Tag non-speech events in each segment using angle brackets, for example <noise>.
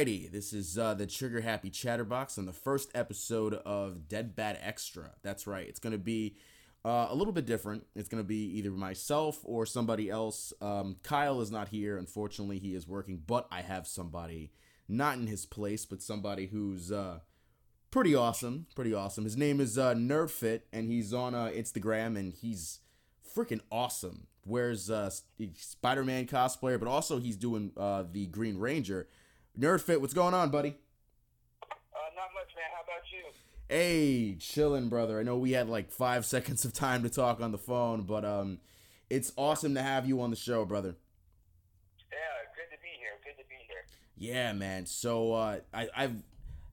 This is uh, the Trigger Happy Chatterbox on the first episode of Deadbat Extra. That's right. It's going to be uh, a little bit different. It's going to be either myself or somebody else. Um, Kyle is not here. Unfortunately, he is working, but I have somebody not in his place, but somebody who's uh, pretty awesome. Pretty awesome. His name is uh, Nerdfit, and he's on uh, Instagram, and he's freaking awesome. Wears uh, Spider Man cosplayer, but also he's doing uh, the Green Ranger. Nerdfit, what's going on, buddy? Uh, not much, man. How about you? Hey, chilling, brother. I know we had like five <laughs> seconds of time to talk on the phone, but um, it's awesome to have you on the show, brother. Yeah, good to be here. Good to be here. Yeah, man. So uh, I, I've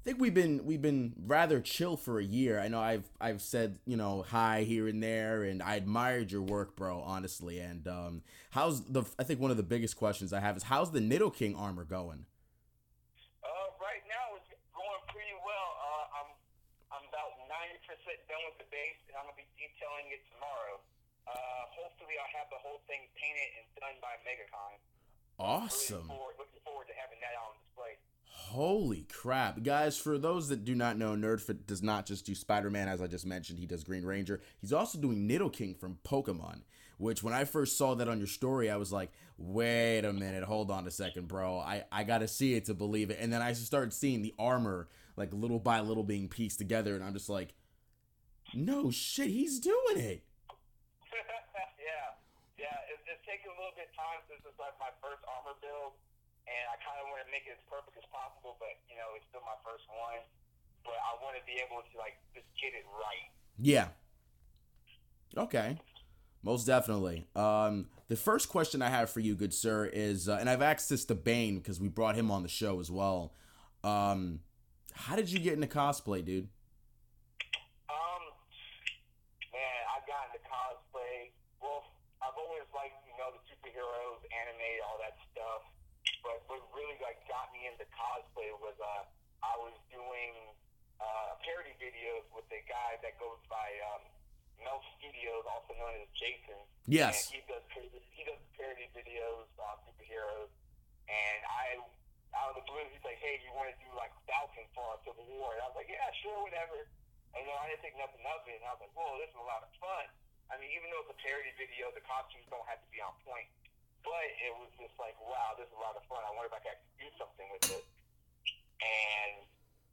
I think we've been we've been rather chill for a year. I know I've I've said you know hi here and there, and I admired your work, bro. Honestly, and um, how's the? I think one of the biggest questions I have is how's the Nidoking armor going? Uh, right now it's going pretty well. Uh, I'm I'm about ninety percent done with the base, and I'm gonna be detailing it tomorrow. Uh, hopefully I'll have the whole thing painted and done by MegaCon. Awesome. Looking forward, looking forward to having that on display. Holy crap. Guys, for those that do not know, Nerdfit does not just do Spider Man, as I just mentioned. He does Green Ranger. He's also doing Nidoking from Pokemon, which when I first saw that on your story, I was like, wait a minute, hold on a second, bro. I, I got to see it to believe it. And then I started seeing the armor, like little by little, being pieced together. And I'm just like, no shit, he's doing it. <laughs> yeah, yeah. It's, it's taken a little bit of time since it's like my first armor build and I kind of want to make it as perfect as possible. But you know, it's still my first one. But I want to be able to like just get it right. Yeah. Okay. Most definitely. Um, the first question I have for you, good sir, is, uh, and I've asked this to Bane because we brought him on the show as well. Um, how did you get into cosplay, dude? Um, man, I got into cosplay. Well, I've always liked, you know, the superheroes, anime, all that stuff. But what really like got me into cosplay was uh, I was doing uh, parody videos with a guy that goes by um, Mel Studios, also known as Jason. Yes. And he does he does parody videos on superheroes, and I out of the blue he's like, hey, you want to do like Falcon for our Civil War? And I was like, yeah, sure, whatever. And you know, I didn't think nothing of it, and I was like, whoa, this is a lot of fun. I mean, even though it's a parody video, the costumes don't have to be on point. But it was just like, wow, this is a lot of fun. I wonder if I could do something with it. And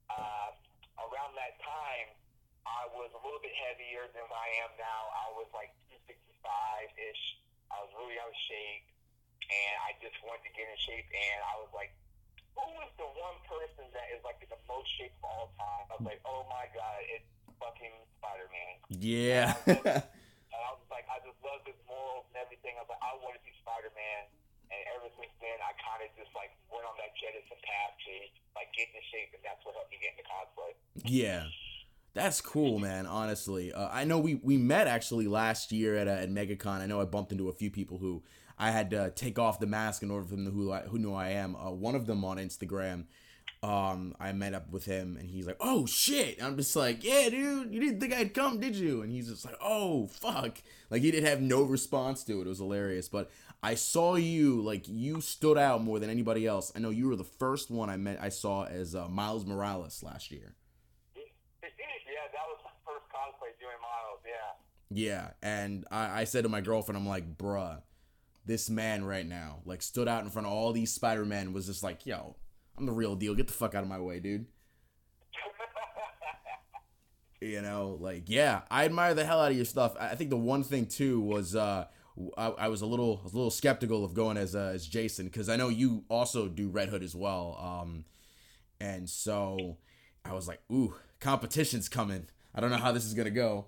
uh, around that time, I was a little bit heavier than I am now. I was like 265 ish. I was really out of shape, and I just wanted to get in shape. And I was like, who is the one person that is like in the most shape of all time? I was like, oh my god, it's fucking Spider Man. Yeah. <laughs> And I was like, I just love his morals and everything. I was like, I want to be Spider Man. And ever since then, I kind of just like went on that jettison path to like get in shape, and that's what helped me get into cosplay. Yeah. That's cool, man. Honestly, uh, I know we, we met actually last year at uh, at MegaCon. I know I bumped into a few people who I had to take off the mask in order for them to who I, who knew I am. Uh, one of them on Instagram, um, I met up with him and he's like, "Oh shit!" And I'm just like, "Yeah, dude, you didn't think I'd come, did you?" And he's just like, "Oh fuck!" Like he didn't have no response to it. It was hilarious. But I saw you like you stood out more than anybody else. I know you were the first one I met. I saw as uh, Miles Morales last year. yeah, that was my first cosplay doing Miles. Yeah. Yeah, and I, I said to my girlfriend, I'm like, "Bruh, this man right now, like, stood out in front of all these Spider Men, was just like, yo." I'm the real deal. Get the fuck out of my way, dude. you know, like yeah, I admire the hell out of your stuff. I think the one thing too was uh, I, I was a little a little skeptical of going as uh, as Jason because I know you also do Red Hood as well. Um, and so I was like, ooh, competition's coming. I don't know how this is gonna go.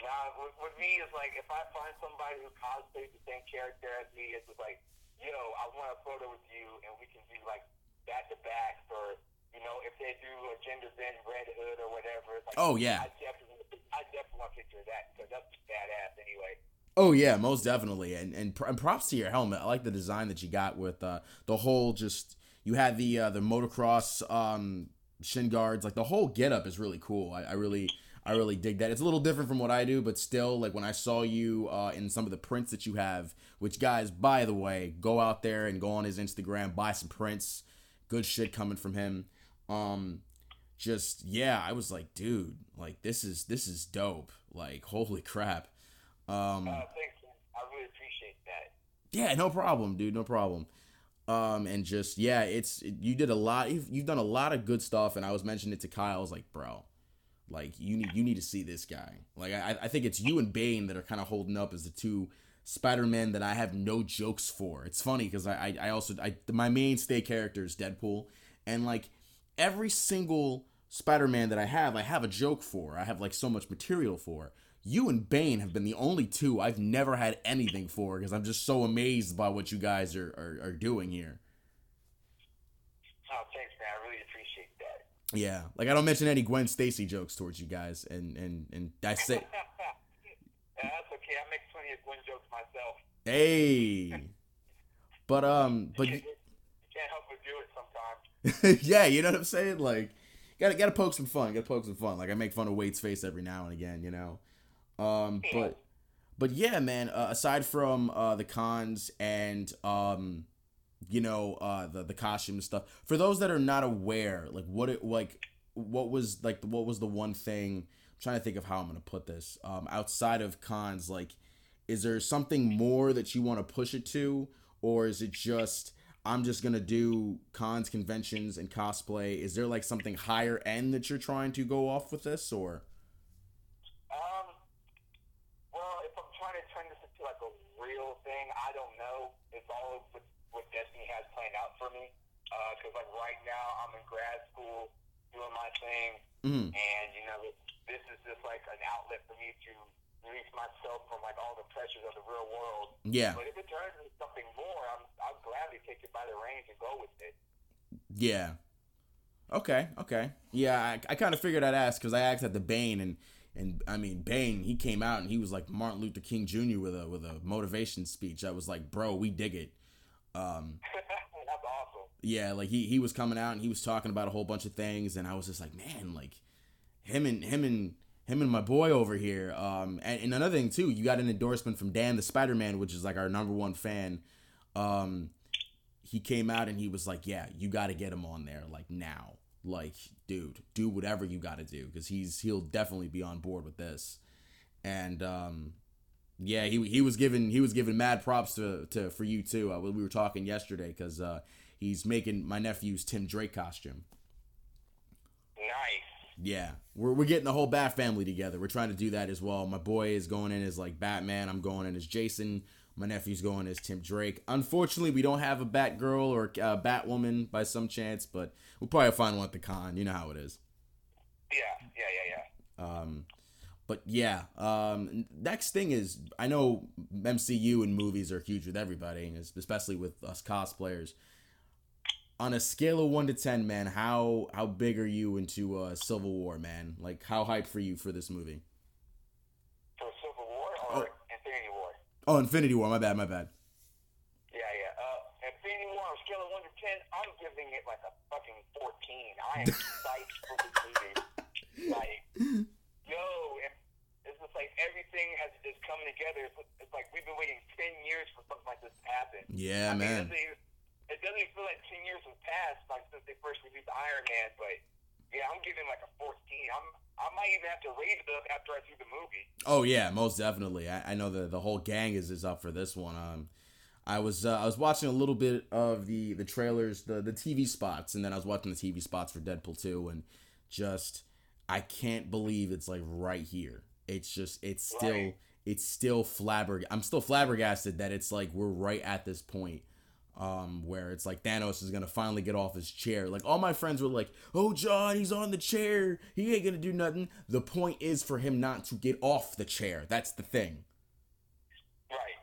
Nah, with, with me, is like if I find somebody who cosplays the same character as me, it's like, yo, I want a photo with you, and we can do like back to back, or you know, if they do a gender bend Red Hood or whatever. Like, oh yeah, I definitely, I definitely want a picture of that because that's badass anyway. Oh yeah, most definitely, and and, and props to your helmet. I like the design that you got with uh, the whole just you had the uh, the motocross um, shin guards, like the whole getup is really cool. I, I really I really dig that. It's a little different from what I do, but still, like when I saw you uh, in some of the prints that you have, which guys, by the way, go out there and go on his Instagram, buy some prints. Good shit coming from him. Um, just yeah, I was like, dude, like this is this is dope. Like holy crap. Um, uh, thanks, man. I really appreciate that. Yeah, no problem, dude. No problem. Um, and just yeah, it's you did a lot. You've, you've done a lot of good stuff, and I was mentioning it to Kyle. I was like, bro, like you need you need to see this guy. Like I I think it's you and Bane that are kind of holding up as the two Spider-Man that I have no jokes for. It's funny because I, I I also I my mainstay character is Deadpool, and like every single Spider-Man that I have, I have a joke for. I have like so much material for. You and Bane have been the only two I've never had anything for because I'm just so amazed by what you guys are, are, are doing here. Oh, thanks, man. I really appreciate that. Yeah, like I don't mention any Gwen Stacy jokes towards you guys, and and and I say, yeah, that's okay. I make plenty of Gwen jokes myself. hey, but um, but you, you can't help but do it sometimes. <laughs> yeah, you know what I'm saying? Like, gotta gotta poke some fun. Gotta poke some fun. Like I make fun of Wade's face every now and again, you know. Um, but but yeah, man. Uh, aside from uh, the cons and um, you know, uh, the the costume and stuff. For those that are not aware, like what it like, what was like what was the one thing? I'm trying to think of how I'm gonna put this. Um, outside of cons, like, is there something more that you want to push it to, or is it just I'm just gonna do cons, conventions, and cosplay? Is there like something higher end that you're trying to go off with this, or? Um, well, if I'm trying to turn this into like a real thing, I don't know. It's all what Destiny has planned out for me. Because like right now, I'm in grad school doing my thing, Mm-hmm. and you know, this is just like an outlet for me to release myself from like all the pressures of the real world. Yeah, But if it turns into something more, I'm I'll gladly take it by the reins and go with it. yeah. Okay, okay. Yeah, I, I kind of figured I'd ask because I asked at the Bane and and I mean Bane, he came out and he was like Martin Luther King Jr. with a with a motivation speech. I was like, bro, we dig it. Um, <laughs> That's awesome. yeah, like he he was coming out and he was talking about a whole bunch of things, and I was just like, man, like him and him and him and my boy over here. Um, and, and another thing too, you got an endorsement from Dan the Spider Man, which is like our number one fan. Um, he came out and he was like, yeah, you got to get him on there like now, like dude, do whatever you got to do because he's he'll definitely be on board with this. And um, yeah, he he was given he was given mad props to to for you too. Uh, we were talking yesterday because uh, he's making my nephew's Tim Drake costume. Nice. Yeah, we're we're getting the whole Bat family together. We're trying to do that as well. My boy is going in as like Batman. I'm going in as Jason. My nephew's going as Tim Drake. Unfortunately, we don't have a Batgirl or a Batwoman by some chance, but we'll probably find one at the con. You know how it is. Yeah, yeah, yeah, yeah. Um, but yeah, um, next thing is I know MCU and movies are huge with everybody, especially with us cosplayers. On a scale of one to ten, man, how how big are you into uh, Civil War, man? Like, how hyped for you for this movie? For Civil War or Infinity War? Oh, Infinity War. My bad. My bad. Yeah, yeah. Uh, Infinity War on a scale of one to ten, I'm giving it like a fucking fourteen. I am <laughs> psyched for this movie. Like, yo, it's like everything has is coming together. It's, it's like we've been waiting ten years for something like this to happen. Yeah, I mean, man. It doesn't, even, it doesn't even feel like ten years have passed like since they first released Iron Man, but yeah, I'm giving like a fourteen. I'm I might even have to raise it up after I see the movie. Oh yeah, most definitely. I, I know the the whole gang is is up for this one. Um, I was uh, I was watching a little bit of the the trailers, the the TV spots, and then I was watching the TV spots for Deadpool two, and just I can't believe it's like right here. It's just it's still Right. it's still flabberg. I'm still flabbergasted that it's like we're right at this point. Um, where it's like Thanos is gonna finally get off his chair. Like all my friends were like, "Oh, John, he's on the chair. He ain't gonna do nothing." The point is for him not to get off the chair. That's the thing, Right.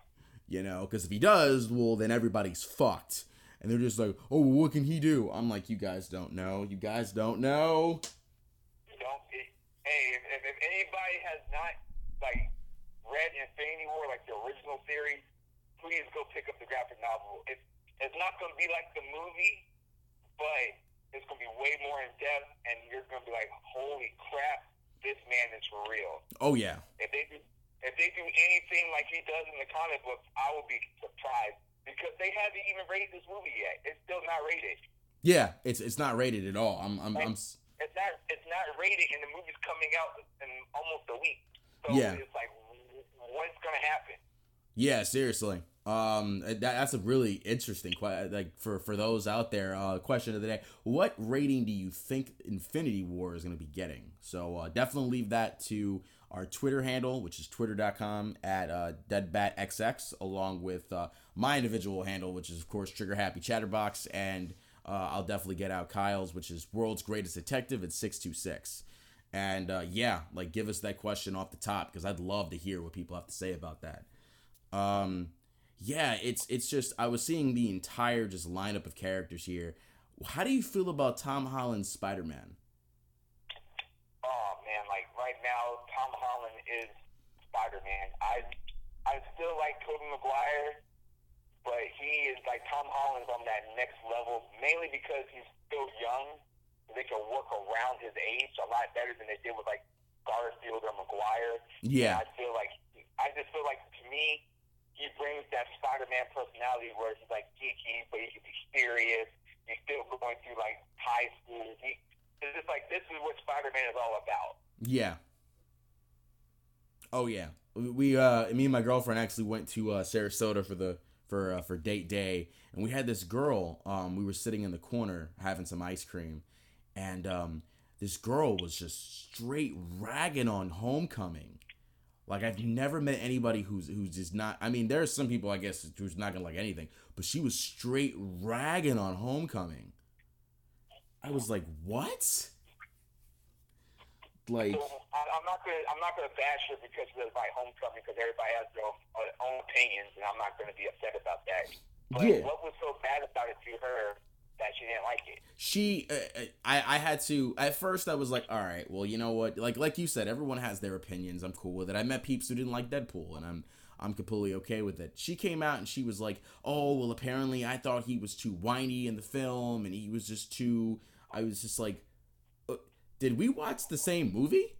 you know. Because if he does, well, then everybody's fucked. And they're just like, "Oh, what can he do?" I'm like, "You guys don't know. You guys don't know." Hey if, if, if anybody has not like read Infinity War like the original series, please go pick up the graphic novel. It's it's not gonna be like the movie, but it's gonna be way more in depth, and you're gonna be like, holy crap! this man is for real. Oh yeah. If they do, if they do anything like he does in the comic books, I will be surprised because they haven't even rated this movie yet. It's still not rated. Yeah, it's it's not rated at all. I'm I'm, I'm it's not it's not rated, and the movie's coming out in almost a week. So yeah. it's like, what's gonna happen? Yeah, seriously. Um, that, that's a really interesting question. Like for for those out there, uh, question of the day: What rating do you think Infinity War is going to be getting? So uh, definitely leave that to our Twitter handle, which is twitter.com at uh, deadbatxx, along with uh, my individual handle, which is of course Trigger Happy Chatterbox, and uh, I'll definitely get out Kyle's, which is World's Greatest Detective at six two six. And uh, yeah, like give us that question off the top because I'd love to hear what people have to say about that. Um, yeah, it's it's just I was seeing the entire just lineup of characters here. How do you feel about Tom Holland's Spider Man? Oh man, like right now, Tom Holland is Spider Man. I I still like Tobey Maguire, but he is like Tom Holland's on that next level, mainly because he's still young. They can work around his age a lot better than they did with like Garfield or Maguire. Yeah, and I feel like I just feel like to me he brings that Spider-Man personality where he's like geeky, but he can be serious. He's still going through like high school. He, it's just like this is what Spider-Man is all about. Yeah. Oh yeah. We uh me and my girlfriend actually went to uh Sarasota for the for uh, for date day and we had this girl um we were sitting in the corner having some ice cream and um this girl was just straight ragging on homecoming like I've never met anybody who's who's just not. I mean, there's some people I guess who's not gonna like anything, but she was straight ragging on Homecoming. I was like, what? Like, I'm not gonna I'm not gonna bash her because of my Homecoming because everybody has their own, own opinions, and I'm not gonna be upset about that. But yeah. what was so bad about it to her that she didn't like it. She, uh, uh, I, I had to. At first, I was like, all right, well, you know what? Like, like you said, everyone has their opinions. I'm cool with it. I met peeps who didn't like Deadpool, and I'm, I'm completely okay with it. She came out and she was like, oh, well, apparently I thought he was too whiny in the film, and he was just too. I was just like, uh, did we watch the same movie?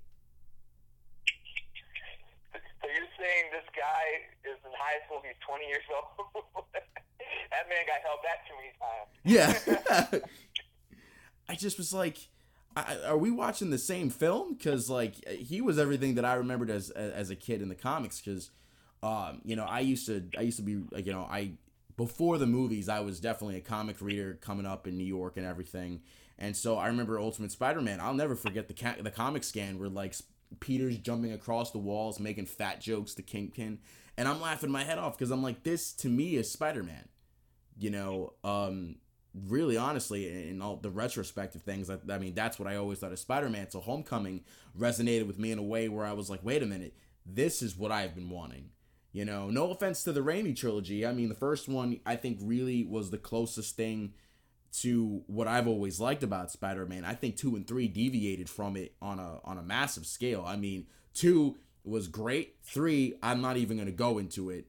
So you're saying this guy is in high school? He's 20 years old. <laughs> that man got held back too many times. Yeah. <laughs> <laughs> I just was like, I, are we watching the same film? Because like he was everything that I remembered as as a kid in the comics. Because, um, you know, I used to I used to be like you know I before the movies I was definitely a comic reader coming up in New York and everything. And so I remember Ultimate Spider-Man. I'll never forget the ca- the comic scan where like Peter's jumping across the walls, making fat jokes to Kingpin, and I'm laughing my head off because I'm like, this to me is Spider-Man you know, um, really honestly, in all the retrospective things, I, I mean, that's what I always thought of Spider Man. So Homecoming resonated with me in a way where I was like, wait a minute, this is what I've been wanting. You know, no offense to the Raimi trilogy. I mean, the first one I think really was the closest thing to what I've always liked about Spider-Man. I think 2 and 3 deviated from it on a on a massive scale. I mean, 2 was great. 3, I'm not even going to go into it.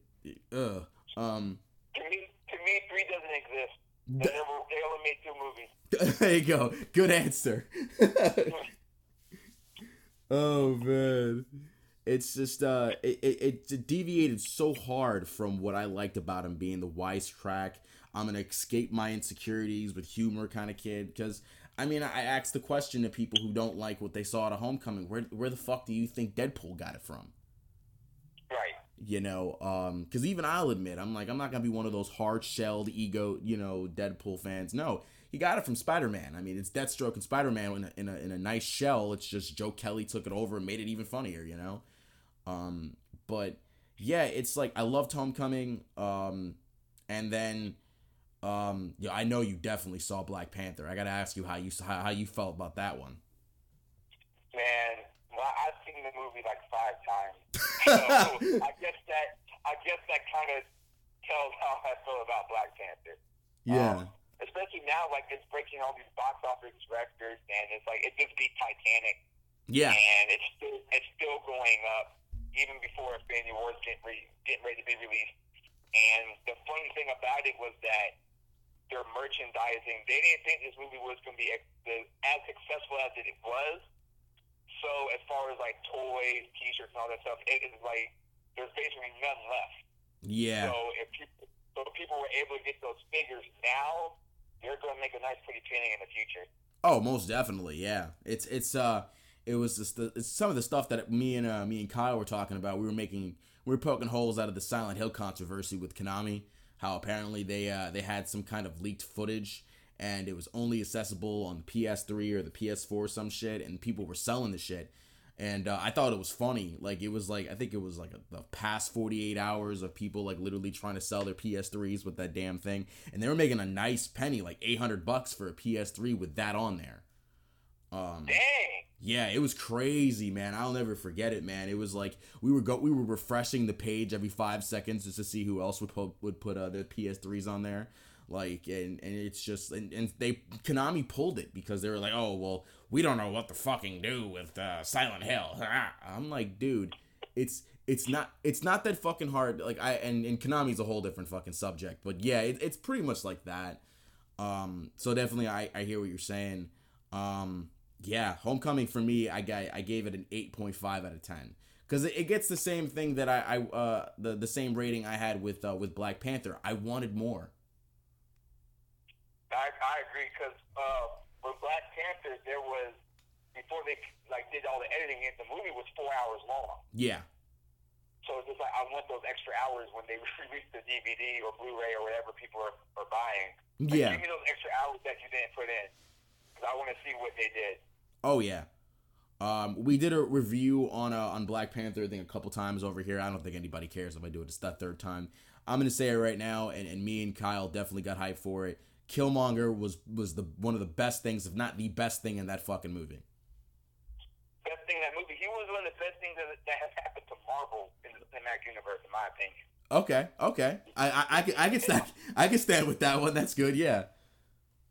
Ugh. Um To me, three doesn't exist. They, never, they only made two movies. <laughs> there you go. Good answer. <laughs> oh man, it's just uh, it, it it deviated so hard from what I liked about him being the wisecrack. I'm gonna escape my insecurities with humor kind of kid. Because I mean, I asked the question to people who don't like what they saw at a homecoming. Where where the fuck do you think Deadpool got it from? Right you know um because even i'll admit i'm like i'm not gonna be one of those hard-shelled ego you know deadpool fans no he got it from spider-man i mean it's deathstroke and spider-man in a, in a, in a nice shell it's just joe kelly took it over and made it even funnier you know um but yeah it's like i loved homecoming um and then um yeah i know you definitely saw black panther i gotta ask you how you how, how you felt about that one man well, I've seen the movie like five times. <laughs> so I guess that I guess that kind of tells how I feel about Black Panther. Yeah. Um, especially now, like it's breaking all these box office records, and it's like it just beat Titanic. Yeah. And it's still it's still going up even before Infinity War is getting ready, getting ready to be released. And the funny thing about it was that their merchandising, they didn't think this movie was going to be as successful as it was. So as far as like toys, T-shirts, and all that stuff, it is like there's basically none left. Yeah. So if people, so if people were able to get those figures now, they're going to make a nice, pretty painting in the future. Oh, most definitely. Yeah. It's it's uh it was just the, it's some of the stuff that me and uh, me and Kyle were talking about. We were making we were poking holes out of the Silent Hill controversy with Konami. How apparently they uh, they had some kind of leaked footage and it was only accessible on the PS3 or the PS4 or some shit, and people were selling the shit. And uh, I thought it was funny. Like it was like I think it was like a, the past 48 hours of people like literally trying to sell their PS3s with that damn thing, and they were making a nice penny, like 800 bucks for a PS3 with that on there. Um, Dang. yeah, it was crazy, man. I'll never forget it, man. It was like we were go we were refreshing the page every five seconds just to see who else would put would put uh, their PS3s on there. Like and and it's just and, and they Konami pulled it because they were like, oh well, we don't know what to fucking do with uh, Silent Hill. <laughs> I'm like, dude, it's it's not it's not that fucking hard. Like I and and Konami's a whole different fucking subject, but yeah, it, it's pretty much like that. Um, so definitely, I I hear what you're saying. Um, yeah, Homecoming for me, I got I gave it an eight point five out of ten because it, it, gets the same thing that I, I uh the the same rating I had with uh, with Black Panther. I wanted more. I I agree because uh, with Black Panther there was before they like did all the editing, the movie was four hours long. Yeah. So it's just like I want those extra hours when they <laughs> release the DVD or Blu-ray or whatever people are, are buying. Like, yeah. Give me those extra hours that you didn't put in because I want to see what they did. Oh yeah. Um, we did a review on uh, on Black Panther, I think a couple times over here. I don't think anybody cares if I do it. It's that third time. I'm gonna say it right now, and, and me and Kyle definitely got hyped for it. Killmonger was was the one of the best things, if not the best thing in that fucking movie. Best thing in that movie. He was one of the best things that, that has happened to Marvel in the cinematic universe, in my opinion. Okay, okay. I I, I can I can stand I can stand with that one. That's good. Yeah.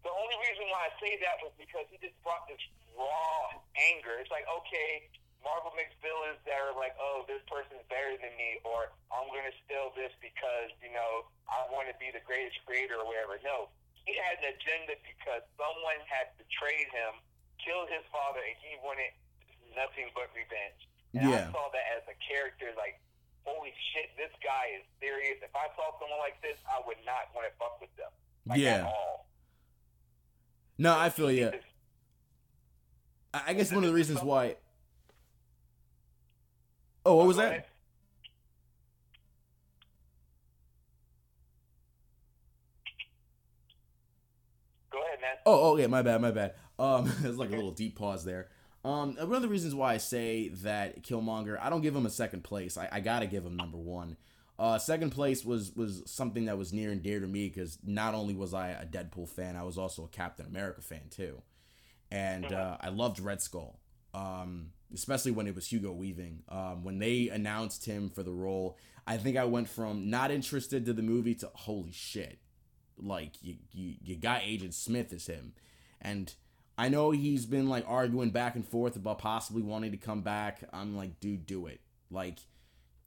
The only reason why I say that was because he just brought this raw anger. It's like, okay, Marvel makes villains that are like, oh, this person's better than me, or I'm going to steal this because, you know, I want to be the greatest creator or whatever. No, he had an agenda because someone had betrayed him, killed his father, and he wanted nothing but revenge. And yeah. I saw that as a character, like, holy shit, this guy is serious. If I saw someone like this, I would not want to fuck with them. Like, yeah. At all. No, I feel you. I guess one of the reasons why. Oh, what was that? Go ahead, man. Oh, oh yeah, my bad, my bad. Um, <laughs> there's like a little deep pause there. Um, one of the reasons why I say that Killmonger, I don't give him a second place. I, I gotta give him number one. Uh, second place was was something that was near and dear to me because not only was I a Deadpool fan, I was also a Captain America fan too, and uh, I loved Red Skull. Um, especially when it was Hugo Weaving. Um, when they announced him for the role, I think I went from not interested to the movie to holy shit, like you you, you got Agent Smith as him, and I know he's been like arguing back and forth about possibly wanting to come back. I'm like, dude, do it. Like,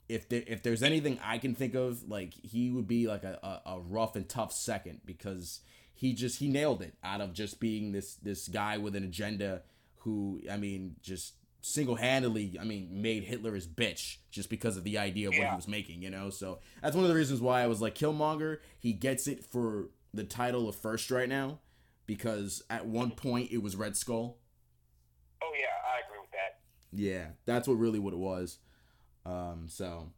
if there, if there's anything I can think of, like he would be like a, a, a rough and tough second because he just he nailed it out of just being this this guy with an agenda who I mean just single handedly I mean made Hitler his bitch just because of the idea of what he was making, you know. So that's one of the reasons why I was like Killmonger. He gets it for the title of first right now because at one point it was Red Skull. Oh yeah, I agree with that. Yeah, that's what really what it was. Um, so,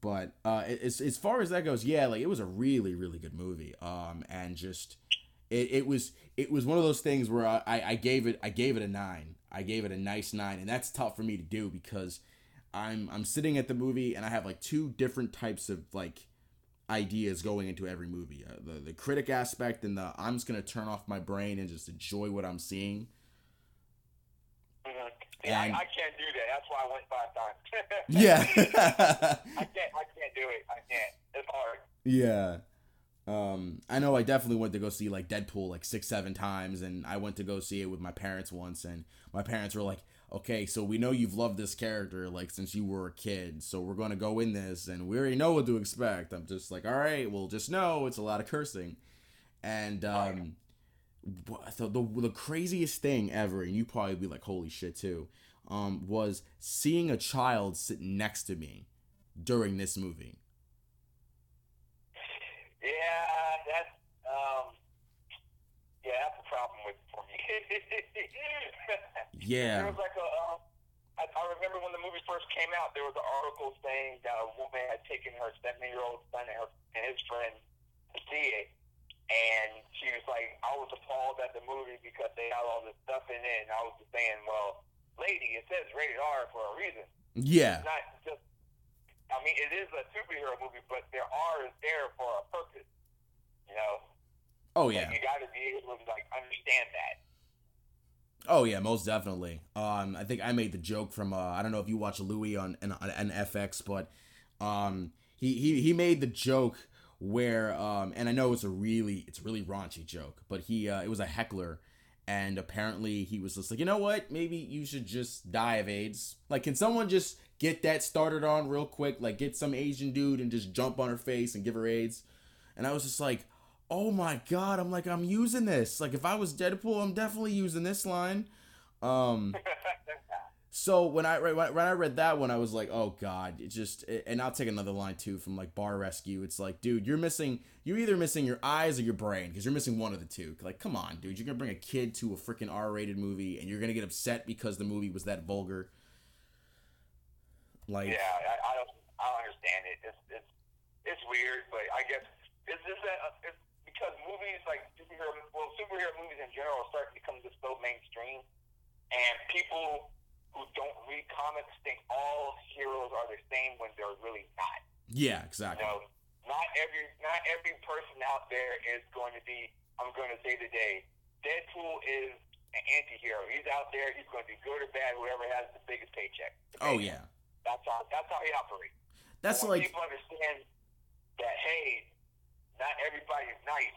but uh, as as far as that goes, yeah, like it was a really really good movie. Um, and just it, it was it was one of those things where I, I gave it I gave it a nine. I gave it a nice nine, and that's tough for me to do because I'm I'm sitting at the movie and I have like two different types of like ideas going into every movie. Uh, the the critic aspect and the I'm just gonna turn off my brain and just enjoy what I'm seeing. Yeah, And- I, I can't do that. That's why I went five times. <laughs> Yeah. I can't. I can't do it. I can't. It's hard. yeah. Um, I know I definitely went to go see like Deadpool like six, seven times, and I went to go see it with my parents once, and my parents were like, "Okay, so we know you've loved this character like since you were a kid, so we're gonna go in this, and we already know what to expect." I'm just like, "All right, well, just know it's a lot of cursing," and um, the, the the craziest thing ever, and you probably be like, "Holy shit!" too, um, was seeing a child sit next to me during this movie. Yeah, that's um, yeah, that's a problem with for me. <laughs> yeah. There was like a. Um, I, I remember when the movie first came out, there was an article saying that a woman had taken her seven-year-old son and, her, and his friend to see it, and she was like, "I was appalled at the movie because they had all this stuff in it." And I was just saying, "Well, lady, it says rated R for a reason. Yeah. It's not just. I mean, it is a superhero movie, but there R is there for a purpose. You know. Oh yeah. Like, you got to be able to like understand that. Oh yeah, most definitely. Um, I think I made the joke from uh, I don't know if you watch Louie on an, on FX, but um, he, he he made the joke where um, and I know it's a really it's a really raunchy joke, but he uh, it was a heckler, and apparently he was just like, you know what, maybe you should just die of AIDS. Like, can someone just get that started on real quick? Like, get some Asian dude and just jump on her face and give her AIDS. And I was just like, oh my god i'm like i'm using this like if i was deadpool i'm definitely using this line um <laughs> so when i when i read that one i was like oh god it just and i'll take another line too from like bar rescue. It's like dude you're missing you're either missing your eyes or your brain because you're missing one of the two. Like come on dude you're gonna bring a kid to a freaking r-rated movie and you're gonna get upset because the movie was that vulgar? Like yeah i, I don't i don't understand it. It's it's it's weird but i guess it's just that uh, it's because movies like superhero, well, superhero movies in general start to become just so mainstream, and people who don't read comics think all heroes are the same when they're really not. Yeah, exactly. You know, not every not every person out there is going to be. I'm going to say today, Deadpool is an anti-hero. He's out there. He's going to be good or bad. Whoever has the biggest paycheck. The oh yeah. That's how. That's how he operates. That's like people understand that. Hey, not everybody's nice,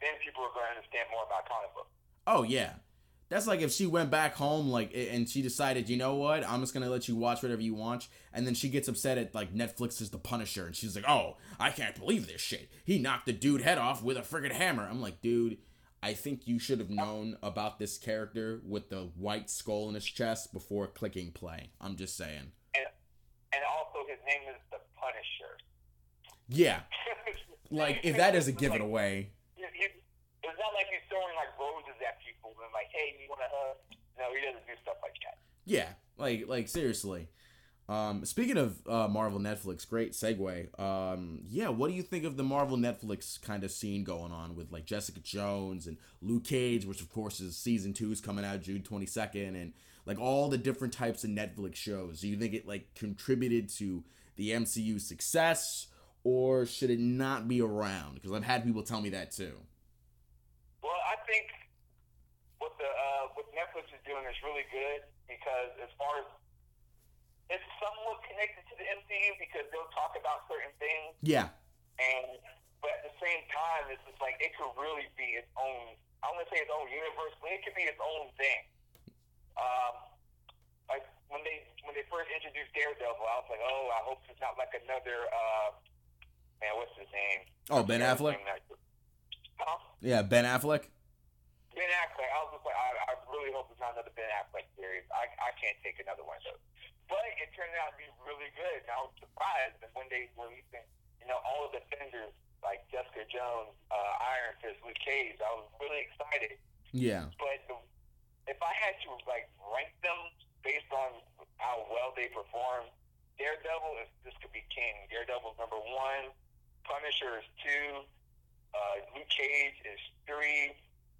then people are going to understand more about comic books. Oh yeah. That's like if she went back home, like, and she decided, you know what, I'm just gonna let you watch whatever you want, and then she gets upset at like Netflix is The Punisher, and she's like, oh, I can't believe this shit. He knocked the dude head off with a friggin' hammer. I'm like, dude, I think you should have known about this character with the white skull in his chest before clicking play. I'm just saying. And, and also, his name is The Punisher. Yeah. like if that doesn't give it away. it's not like he's throwing like roses at people and like, hey, you want to hug? No, he doesn't do stuff like that. Yeah, like like seriously. Um, speaking of uh, Marvel Netflix, great segue. Um, yeah, what do you think of the Marvel Netflix kind of scene going on with like Jessica Jones and Luke Cage, which of course is season two is coming out June twenty second, and like all the different types of Netflix shows. Do you think it like contributed to the MCU success? or should it not be around? Because I've had people tell me that too. Well, I think what the uh, what Netflix is doing is really good because as far as it's somewhat connected to the MCU because they'll talk about certain things. Yeah. And but at the same time, it's just like it could really be its own. I want to say its own universe, but it could be its own thing. Um, like when they when they first introduced Daredevil, I was like, oh, I hope it's not like another. Uh, man, what's his name? Oh, Ben Affleck. Huh? Yeah, Ben Affleck. Ben Affleck. I was just like, I, I really hope it's not another Ben Affleck series. I, I can't take another one of those. But it turned out to be really good, and I was surprised that when they released, you know, all of the defenders like Jessica Jones, uh, Iron Fist, Luke Cage, I was really excited. Yeah. But the, if I had to like rank them based on how well they performed, Daredevil is this could be king. Daredevil's number one. Punisher is two. Uh, Luke Cage is three.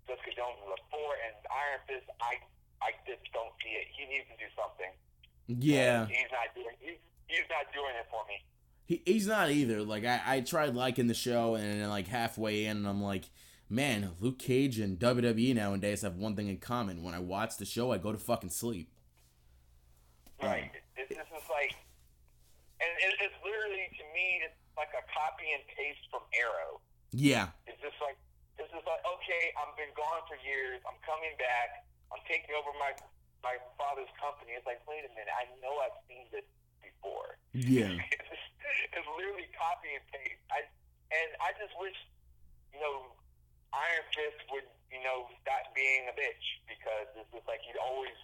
Jessica Jones is a four, and Iron Fist, I I just don't see it. He needs to do something. Yeah, he's not doing. He's, he's not doing it for me. He, he's not either. Like I, I tried liking the show, and then like halfway in, I'm like, man, Luke Cage and WWE nowadays have one thing in common. When I watch the show, I go to fucking sleep. Right. Um, it's just like, and it's literally to me, it's like a copy and paste from Arrow. Yeah. It's just like it's is like okay, I've been gone for years. I'm coming back. I'm taking over my my father's company. It's like wait a minute, I know I've seen this before. Yeah. it's, <laughs> it's literally copy and paste. I and I just wish you know Iron Fist would you know, stop being a bitch because it's just like you'd always.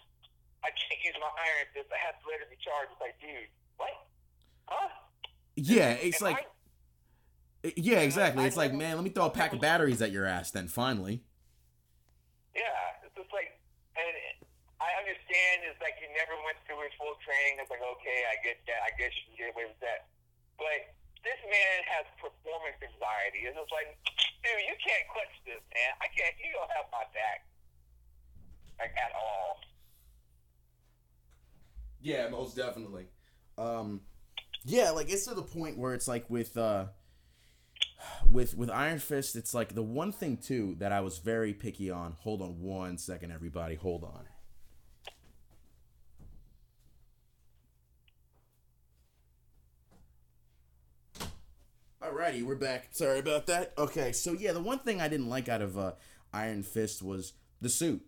I can't use my iron fist. I have to let it be charged. It's like, dude, what? Huh? Yeah, it's Am like I- yeah, exactly. It's like, man, let me throw a pack of batteries at your ass then finally. Yeah, it's just like, and I understand it's like you never went through his full training. It's like, okay, I get that. I guess you can get away with that. But this man has performance anxiety. It's like, dude, you can't clutch this, man. I can't. You don't have my back, like at all. Yeah, most definitely. Um, yeah, like it's to the point where it's like with uh, with with Iron Fist, it's like the one thing too that I was very picky on. Hold on one second, everybody. Hold on. Alrighty, we're back. Sorry about that. Okay, so yeah, the one thing I didn't like out of uh, Iron Fist was the suit.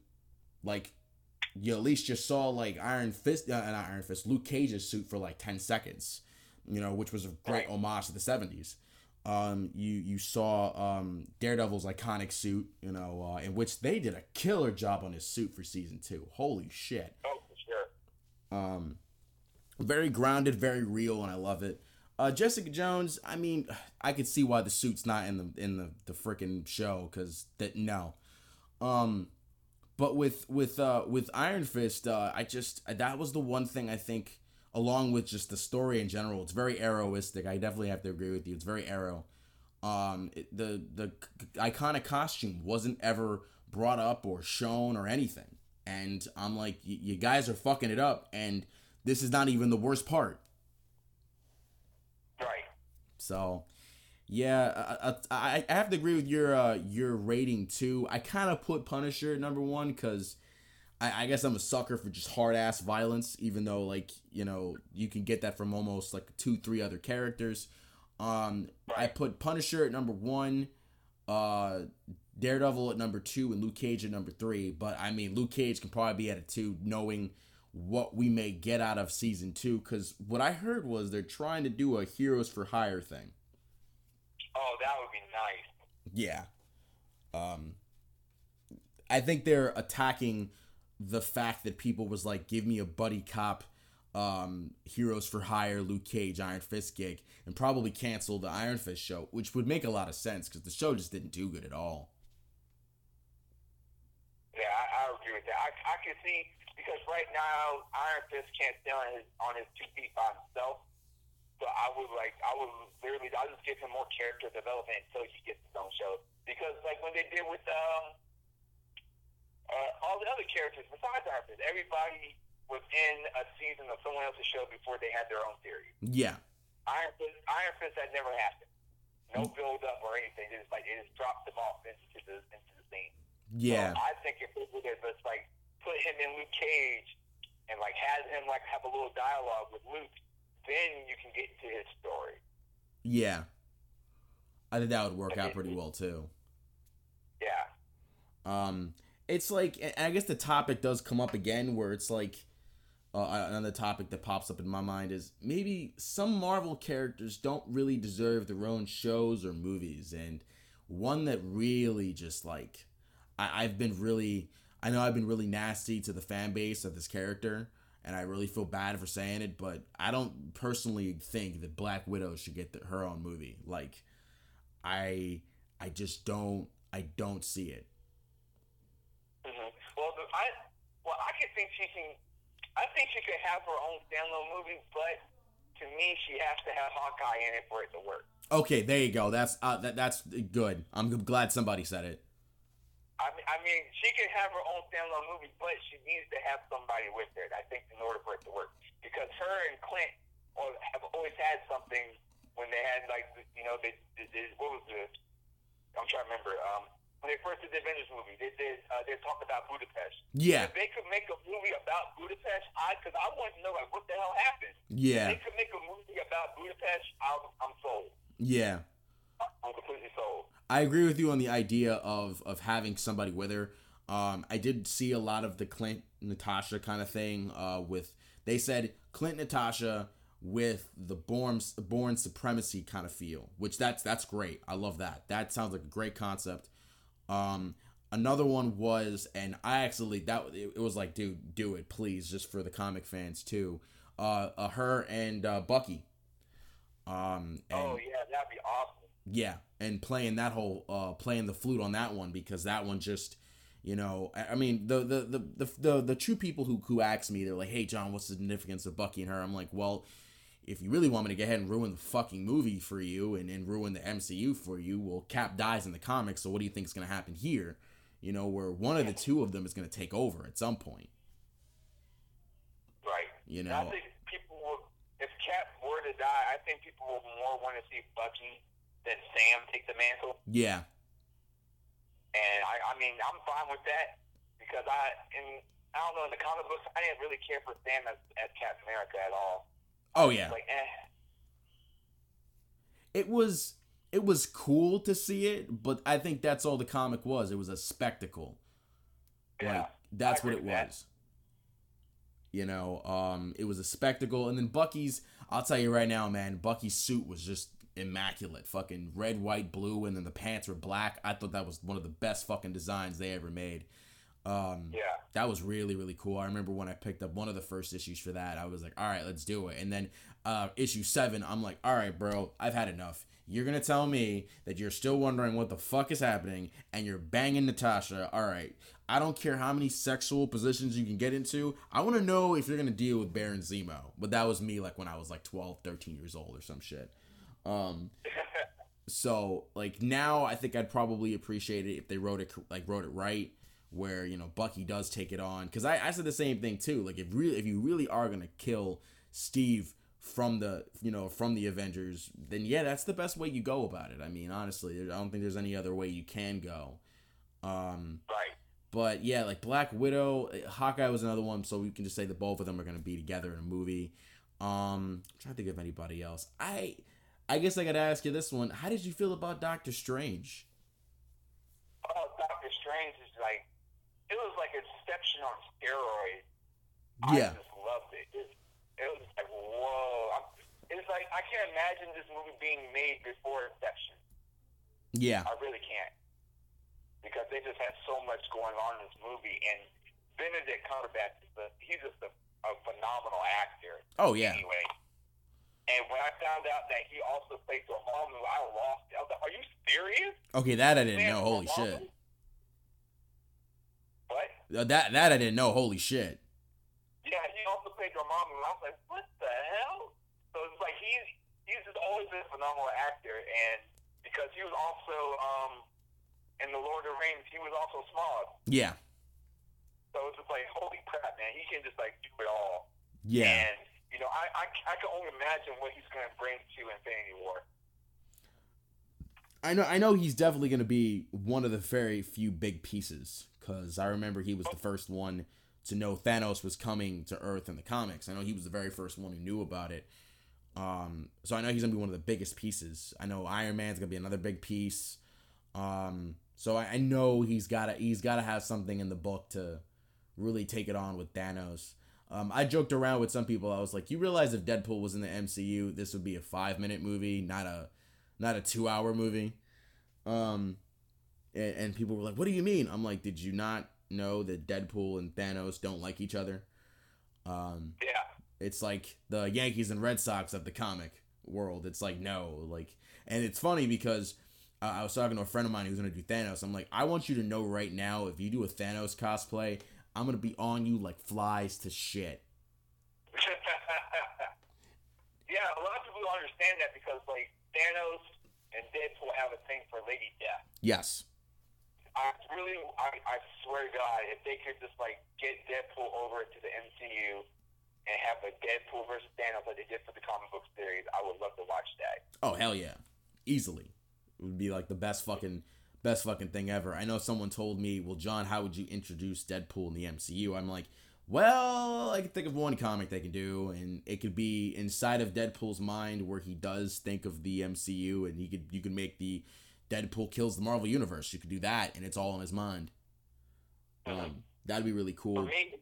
Like, you at least just saw like Iron Fist, uh, not Iron Fist, Luke Cage's suit for like ten seconds, you know, which was a great homage to the seventies. Um, you you saw um, Daredevil's iconic suit, you know, uh, in which they did a killer job on his suit for season two. Holy shit! Oh, for sure. Um, very grounded, very real, and I love it. Uh, Jessica Jones, I mean, I could see why the suit's not in the in the the freaking show because that no. Um, but with with uh with Iron Fist, uh, I just that was the one thing I think, along with just the story in general, it's very arrowistic. I definitely have to agree with you. It's very arrow. Um, it, the the iconic costume wasn't ever brought up or shown or anything, and I'm like, y- you guys are fucking it up, and this is not even the worst part. Right. So, yeah, I, I, I have to agree with your uh, your rating too. I kind of put Punisher at number one because I, I guess I'm a sucker for just hard ass violence, even though like you know you can get that from almost like two three other characters. Um, I put Punisher at number one, uh, Daredevil at number two, and Luke Cage at number three. But I mean, Luke Cage can probably be at a two, knowing what we may get out of season two. Because what I heard was they're trying to do a Heroes for Hire thing. Oh, that would be nice. Yeah. Um I think they're attacking the fact that people was like give me a buddy cop um Heroes for Hire Luke Cage Iron Fist gig and probably cancel the Iron Fist show, which would make a lot of sense cuz the show just didn't do good at all. Yeah, I, I agree with that. I, I can see because right now Iron Fist can't stand on his on his two feet by himself. So I would like I would literally I'll just give him more character development until he gets his own show. Because like when they did with um uh, all the other characters besides Iron Fist, everybody was in a season of someone else's show before they had their own series. Yeah. Iron Fist, Iron Fist that never happened. No build up or anything. It just like it just dropped them off into the into the scene. Yeah. So I think if they would have just like put him in Luke Cage and like had him like have a little dialogue with Luke, then you can get into his story. Yeah. I think that would work out pretty well too. Yeah. Um, it's like, I guess the topic does come up again, where it's like, uh, another topic that pops up in my mind is maybe some Marvel characters don't really deserve their own shows or movies, and one that really just like, I, I've been really, I know I've been really nasty to the fan base of this character, and I really feel bad for saying it, but I don't personally think that Black Widow should get the, her own movie. Like, I, I just don't, I don't see it. hmm Well, the, I well I can think she can. I think she could have her own standalone movie, but to me, she has to have Hawkeye in it for it to work. Okay, there you go. That's uh, that, that's good. I'm glad somebody said it. I mean, I mean, she can have her own standalone movie, but she needs to have somebody with her. I think in order for it to work, because her and Clint have always had something when they had like you know they, they, they what was the I'm trying to remember um when they first did the Avengers movie they did uh, they talked about Budapest. Yeah, If they could make a movie about Budapest, I because I want to know like what the hell happened. If yeah, they could make a movie about Budapest, I'm I'm sold. yeah. I'm completely sold. I agree with you on the idea of of having somebody with her. Um, I did see a lot of the Clint Natasha kind of thing. Uh, with they said Clint Natasha with the Bourne Bourne Supremacy kind of feel, which that's that's great. I love that. That sounds like a great concept. Um, Another one was, and I actually that it, it was like, dude, do it, please, just for the comic fans too. Uh, uh her and uh, Bucky. Um, and, oh yeah, that'd be awesome. Yeah, and playing that whole uh playing the flute on that one because that one just you know I I mean the the the the the, the true people who who ask me they're like hey John what's the significance of Bucky and her I'm like well if you really want me to go ahead and ruin the fucking movie for you and, and ruin the MCU for you well Cap dies in the comics so what do you think is going to happen here you know where one of the two of them is going to take over at some point Right. you And know I think people will, if Cap were to die, I think people will more want to see Bucky than Sam take the mantle. yeah And I, I mean, I'm fine with that because I, in, I don't know, in the comic books, I didn't really care for Sam as, as Captain America at all. Oh yeah Like, eh. it was it was cool to see it, but I think that's all the comic was. It was a spectacle. Yeah, Like that's what it that. was. You know, um, it was a spectacle, and then Bucky's. I'll tell you right now, man. Bucky's suit was just immaculate. Fucking red, white, blue, and then the pants were black. I thought that was one of the best fucking designs they ever made. Um, Yeah. that was really really cool. I remember when I picked up one of the first issues for that. I was like, all right, let's do it. And then uh, issue seven, I'm like, all right, bro, I've had enough. You're gonna tell me that you're still wondering what the fuck is happening, and you're banging Natasha. All right, I don't care how many sexual positions you can get into. I want to know if you're gonna deal with Baron Zemo. But that was me, like when I was like 12, 13 years old or some shit. Um, <laughs> so like now I think I'd probably appreciate it if they wrote it like wrote it right where you know Bucky does take it on because I, I said the same thing too like if really if you really are gonna kill Steve from the you know from the Avengers then yeah that's the best way you go about it I mean honestly I don't think there's any other way you can go um Right. but yeah, like Black Widow, Hawkeye was another one, so we can just say that both of them are gonna be together in a movie. Um, I'm trying to think of anybody else. I, I guess I gotta ask you this one: How did you feel about Doctor Strange? Oh, Doctor Strange is like, it was like Inception on steroids. Yeah. I just loved it. It, it was like, whoa. I'm, it's like, I can't imagine this movie being made before Inception. yeah, I really can't. Because they just had so much going on in this movie. And Benedict Cumberbatch, is a, he's just a, a phenomenal actor. oh yeah, Anyway. And when I found out that he also played Dormammu, I lost it. I was like, are you serious? okay, that I didn't Man, know. Holy Dormammu? shit, that that I didn't know. Holy shit. Yeah, he also played Dormammu. And I was like, what the hell? So it's like he's he's just always been a phenomenal actor, and because he was also um in the Lord of the Rings, he was also Smaug. Yeah, So it's just like, holy crap, man, he can just like do it all. yeah. And you know, I I, I can only imagine what he's going to bring to Infinity War. I know. I know he's definitely gonna be one of the very few big pieces because I remember he was the first one to know Thanos was coming to Earth in the comics. I know he was the very first one who knew about it. Um, so I know he's gonna be one of the biggest pieces. I know Iron Man's gonna be another big piece. Um, so I, I know he's gotta he's gotta have something in the book to really take it on with Thanos. Um, I joked around with some people. I was like, "You realize if Deadpool was in the MCU, this would be a five minute movie, not a not a two hour movie." Um, and, and people were like, "What do you mean?" I'm like, "Did you not know that Deadpool and Thanos don't like each other?" Um, Yeah. it's like the Yankees and Red Sox of the comic world. It's like no, like, and it's funny because uh, I was talking to a friend of mine who's gonna do Thanos. I'm like, I want you to know right now, if you do a Thanos cosplay, I'm gonna be on you like flies to shit. <laughs> yeah, a lot of people don't understand that because like Thanos and Deadpool have a thing for Lady Death. Yes. I really, I, I swear to God, if they could just like get Deadpool over to the MCU and have a Deadpool versus Thanos like they did for the comic book series, I would love to watch that. Oh hell yeah, easily. It would be like the best fucking best fucking thing ever. I know someone told me, "Well, John, how would you introduce Deadpool in the MCU?" I'm like, "Well, I can think of one comic they can do, and it could be inside of Deadpool's mind where he does think of the MCU, and he could you could make the Deadpool kills the Marvel universe. You could do that, and it's all in his mind. Um, that'd be really cool. For me,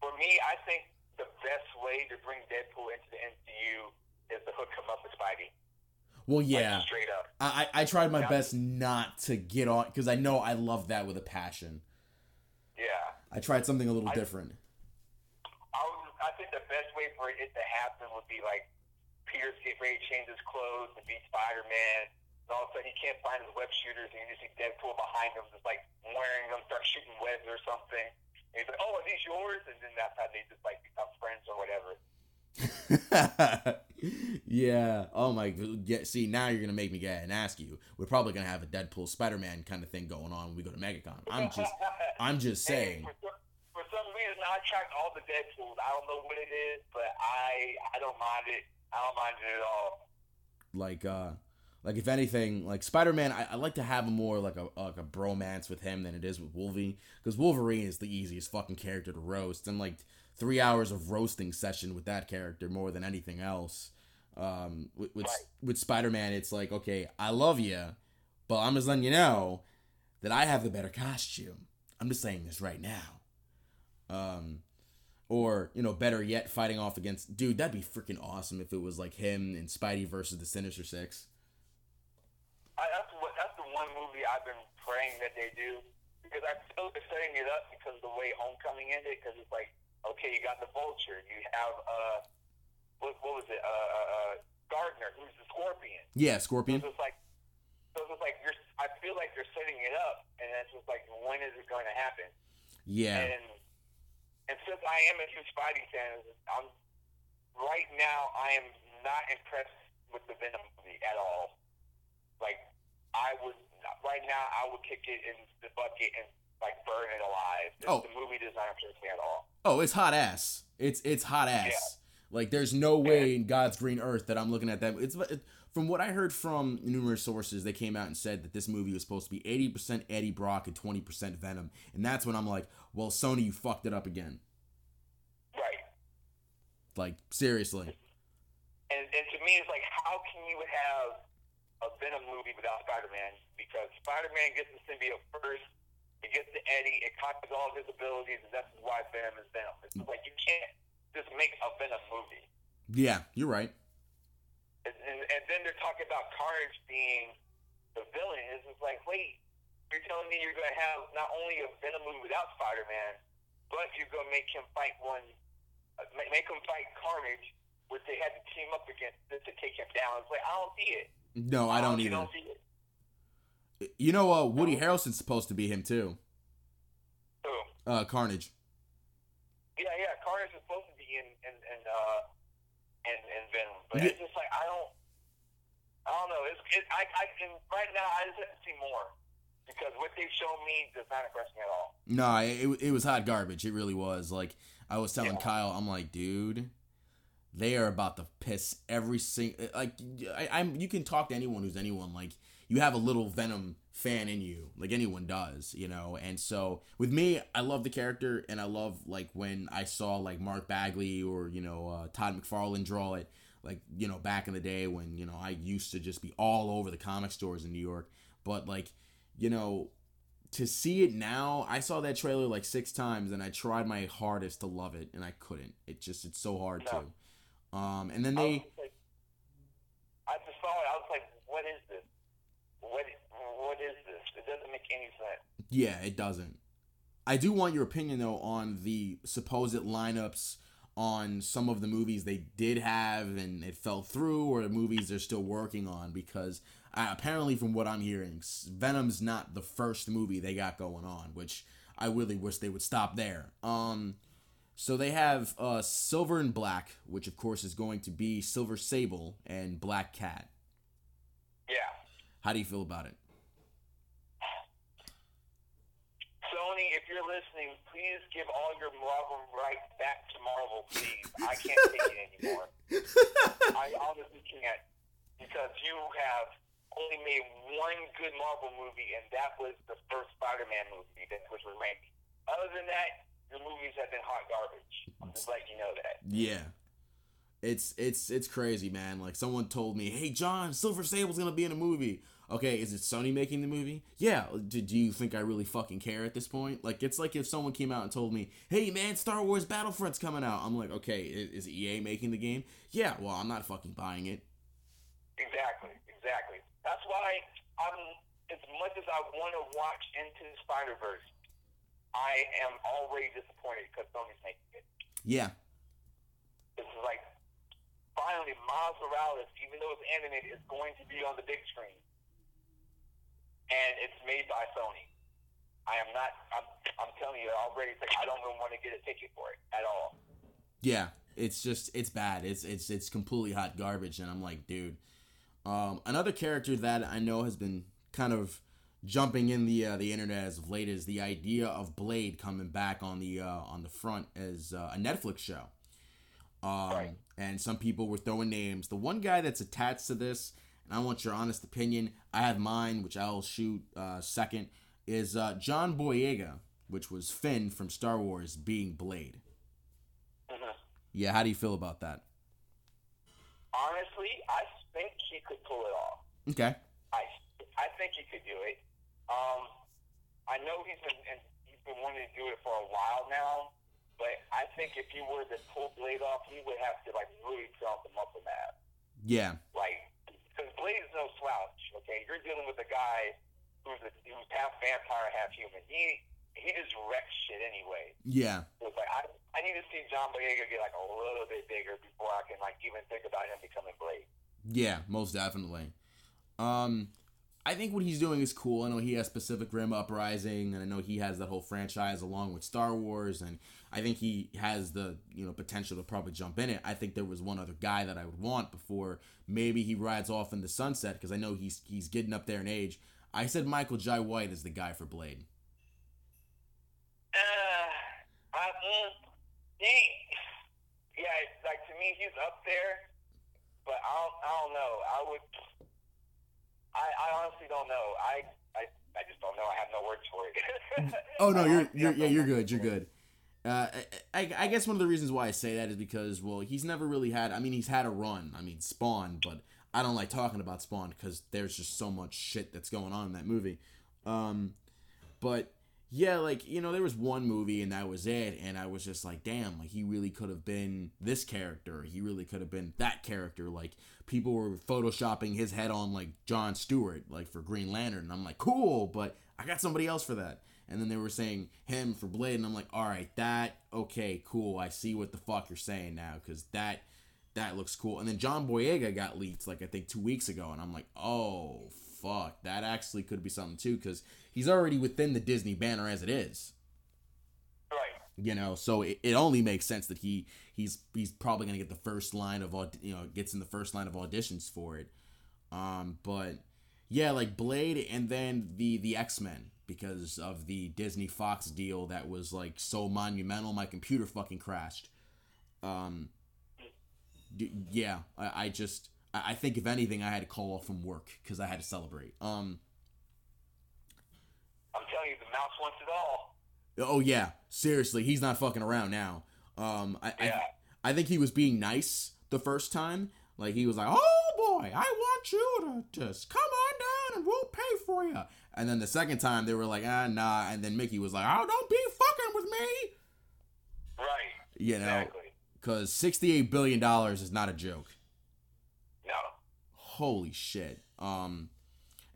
for me, I think the best way to bring Deadpool into the MCU is to hook him up with Spidey. Well, Like, yeah, straight up. I I tried my best not to get on because I know I love that with a passion. Yeah. I tried something a little I- different. I was, I think the best way for it to happen would be like Peter's getting ready to change his clothes to be Spider Man. And all of a sudden he can't find his web shooters and you just see Deadpool behind him just like wearing them, start shooting webs or something. And he's like, Oh, are these yours? And then that's how they just like become friends or whatever. <laughs> yeah. Oh my. Yeah. See, now you're gonna make me get and ask you. We're probably gonna have a Deadpool Spider-Man kind of thing going on when we go to MegaCon. I'm just, <laughs> I'm just Hey, saying. for, some- for some reason, I track all the Deadpools. I don't know what it is, but I I don't mind it. I don't mind it at all. Like, uh, like if anything, like Spider-Man, I, I like to have more like a like a bromance with him than it is with Wolverine, because Wolverine is the easiest fucking character to roast, and like three hours of roasting session with that character more than anything else. Um, with with, with Spider-Man, it's like, okay, I love you, but I'm just letting you know that I have the better costume. I'm just saying this right now. Um, or you know, better yet, fighting off against dude. That'd be freaking awesome if it was like him and Spidey versus the Sinister Six. I, that's what that's the one movie I've been praying that they do because I feel they're setting it up because of the way Homecoming ended. Because it's like, okay, you got the Vulture, you have uh, what, what was it, uh, uh, uh, Gardner, who's the Scorpion. Yeah, So Scorpion. it's just like, so it's like you're. I feel like they're setting it up, and it's just like, when is it going to happen? Yeah, And and since I am a huge Spidey fan, I'm right now I am not impressed with the Venom movie at all. Like I would right now I would kick it in the bucket and like burn it alive. Oh. The movie does not me at all. Oh, it's hot ass. It's it's hot ass. Like there's no way in God's green earth that I'm looking at that. It's it, from what I heard from numerous sources. They came out and said that this movie was supposed to be 80% Eddie Brock and 20% Venom, and that's when I'm like, well, Sony, you fucked it up again. Right. Like seriously. And and to me it's like how can you have Venom movie without Spider Man? Because Spider Man gets the symbiote first, it gets to Eddie, it copies all of his abilities, and that's why Venom is Venom. It's like you can't just make a Venom movie. Yeah, you're right. And, and, and then they're talking about Carnage being the villain. It's just like, wait, you're telling me you're going to have not only a Venom movie without Spider Man, but you're going to make him fight one, uh, make him fight Carnage, which they had to team up against to take him down. It's like, I don't see it. No, I don't You either. don't see it. You know, uh, Woody Harrelson's supposed to be him too. So, Uh, Carnage. yeah, yeah, Carnage is supposed to be in, in, in, uh, in, in Venom. But Yeah. it's just like, I don't, I don't know. It's, it, I, I can, right now, I just have to see more. Because what they've shown me does not impress me at all. No, it, it was hot garbage. It really was. Like I was telling Yeah. Kyle, I'm like, dude, they are about to piss every single. Like I, I'm. You can talk to anyone who's anyone. Like you have a little Venom fan in you, like anyone does, you know. And so with me, I love the character, and I love like when I saw like Mark Bagley or you know uh, Todd McFarlane draw it. Like you know, back in the day when you know I used to just be all over the comic stores in New York, but like you know to see it now, I saw that trailer like six times and I tried my hardest to love it and I couldn't. It just it's so hard No. to. Um and then I, they was like, I just saw it. I was like, what is this? What, what is this? It doesn't make any sense. yeah, it doesn't. I do want your opinion though on the supposed lineups on some of the movies they did have and it fell through or the movies they're still working on because uh, apparently from what I'm hearing Venom's not the first movie they got going on which I really wish they would stop there. Um So they have uh, Silver and Black, which of course is going to be Silver Sable and Black Cat. Yeah. How do you feel about it? Sony, if you're listening, please give all your Marvel rights back to Marvel, please. I can't take it anymore. <laughs> I honestly can't. Because you have only made one good Marvel movie, and that was the first Spider-Man movie that was remade. Other than that, your movies have been hot garbage. I'm just letting you know that. Yeah. It's it's it's crazy, man. Like someone told me, "Hey, John, Silver Sable's gonna be in a movie." Okay, is it Sony making the movie? Yeah. Do, do you think I really fucking care at this point? Like, it's like if someone came out and told me, "Hey, man, Star Wars Battlefront's coming out." I'm like, okay, i- is EA making the game? Yeah. Well, I'm not fucking buying it. Exactly, exactly. That's why I'm as much as I want to watch Into the Spider Verse, I am already disappointed because Sony's making it. Yeah. This is like finally Miles Morales, even though it's animated, is going to be on the big screen, and it's made by Sony. I am not. I'm. I'm telling you I already. It's like I don't even want to get a ticket for it at all. Yeah, it's just it's bad. It's it's it's completely hot garbage, and I'm like, dude. Um, another character that I know has been kind of jumping in the uh, the internet as of late is the idea of Blade coming back on the uh, on the front as uh, a Netflix show. Um, Right. And some people were throwing names. The one guy that's attached to this, and I want your honest opinion. I have mine, which I'll shoot uh, second. Is uh, John Boyega, which was Finn from Star Wars, being Blade. Mhm. Yeah, how do you feel about that? Honestly, I think he could pull it off. Okay. I I think he could do it. Um, I know he's been and he's been wanting to do it for a while now, but I think if he were to pull Blade off, he would have to like really drop him up the map. Yeah. Like, because Blade is no slouch. Okay, you're dealing with a guy who's a, who's half vampire, half human. He he just wrecks shit anyway. Yeah. So it's like I I need to see John Boyega get like a little bit bigger before I can like even think about him becoming Blade. Yeah, most definitely. Um, I think what he's doing is cool. I know he has Pacific Rim Uprising, and I know he has that whole franchise along with Star Wars, and I think he has the you know potential to probably jump in it. I think there was one other guy that I would want before maybe he rides off in the sunset because I know he's he's getting up there in age. I said Michael Jai White is the guy for Blade. Uh, I, he, yeah, like to me, he's up there, but I don't, I don't know. I would, I, I honestly don't know. I, I, I just don't know. I have no words for it. <laughs> Oh no, you're you're yeah, you're good. You're good. Uh, I, I I guess one of the reasons why I say that is because well, he's never really had. I mean, he's had a run. I mean, Spawn, but I don't like talking about Spawn because there's just so much shit that's going on in that movie. Um, but yeah, like you know, there was one movie and that was it, and I was just like, damn, like he really could have been this character. He really could have been that character. Like people were photoshopping his head on like John Stewart, like for Green Lantern. And I'm like, cool, but I got somebody else for that. And then they were saying him for Blade, and I'm like, all right, that okay, cool. I see what the fuck you're saying now, because that that looks cool. And then John Boyega got leaked like I think two weeks ago, and I'm like, oh fuck, that actually could be something too, because he's already within the Disney banner as it is. Right. You know, so it, it only makes sense that he he's he's probably gonna get the first line of aud- you know gets in the first line of auditions for it. Um, but yeah, like Blade, and then the the X Men because of the Disney Fox deal that was like so monumental. My computer fucking crashed. Um, d- yeah, I, I just I, I think if anything, I had to call off from work because I had to celebrate. Um, I'm telling you, the mouse wants it all. Oh yeah, seriously, he's not fucking around now. Um, I, Yeah. I I think he was being nice the first time. Like he was like, "Oh boy, I want you to just come on down and we'll pay for you." And then the second time they were like, "Ah, nah." And then Mickey was like, "Oh, don't be fucking with me," Right. you know, Exactly. because sixty-eight billion dollars is not a joke. Holy shit. Um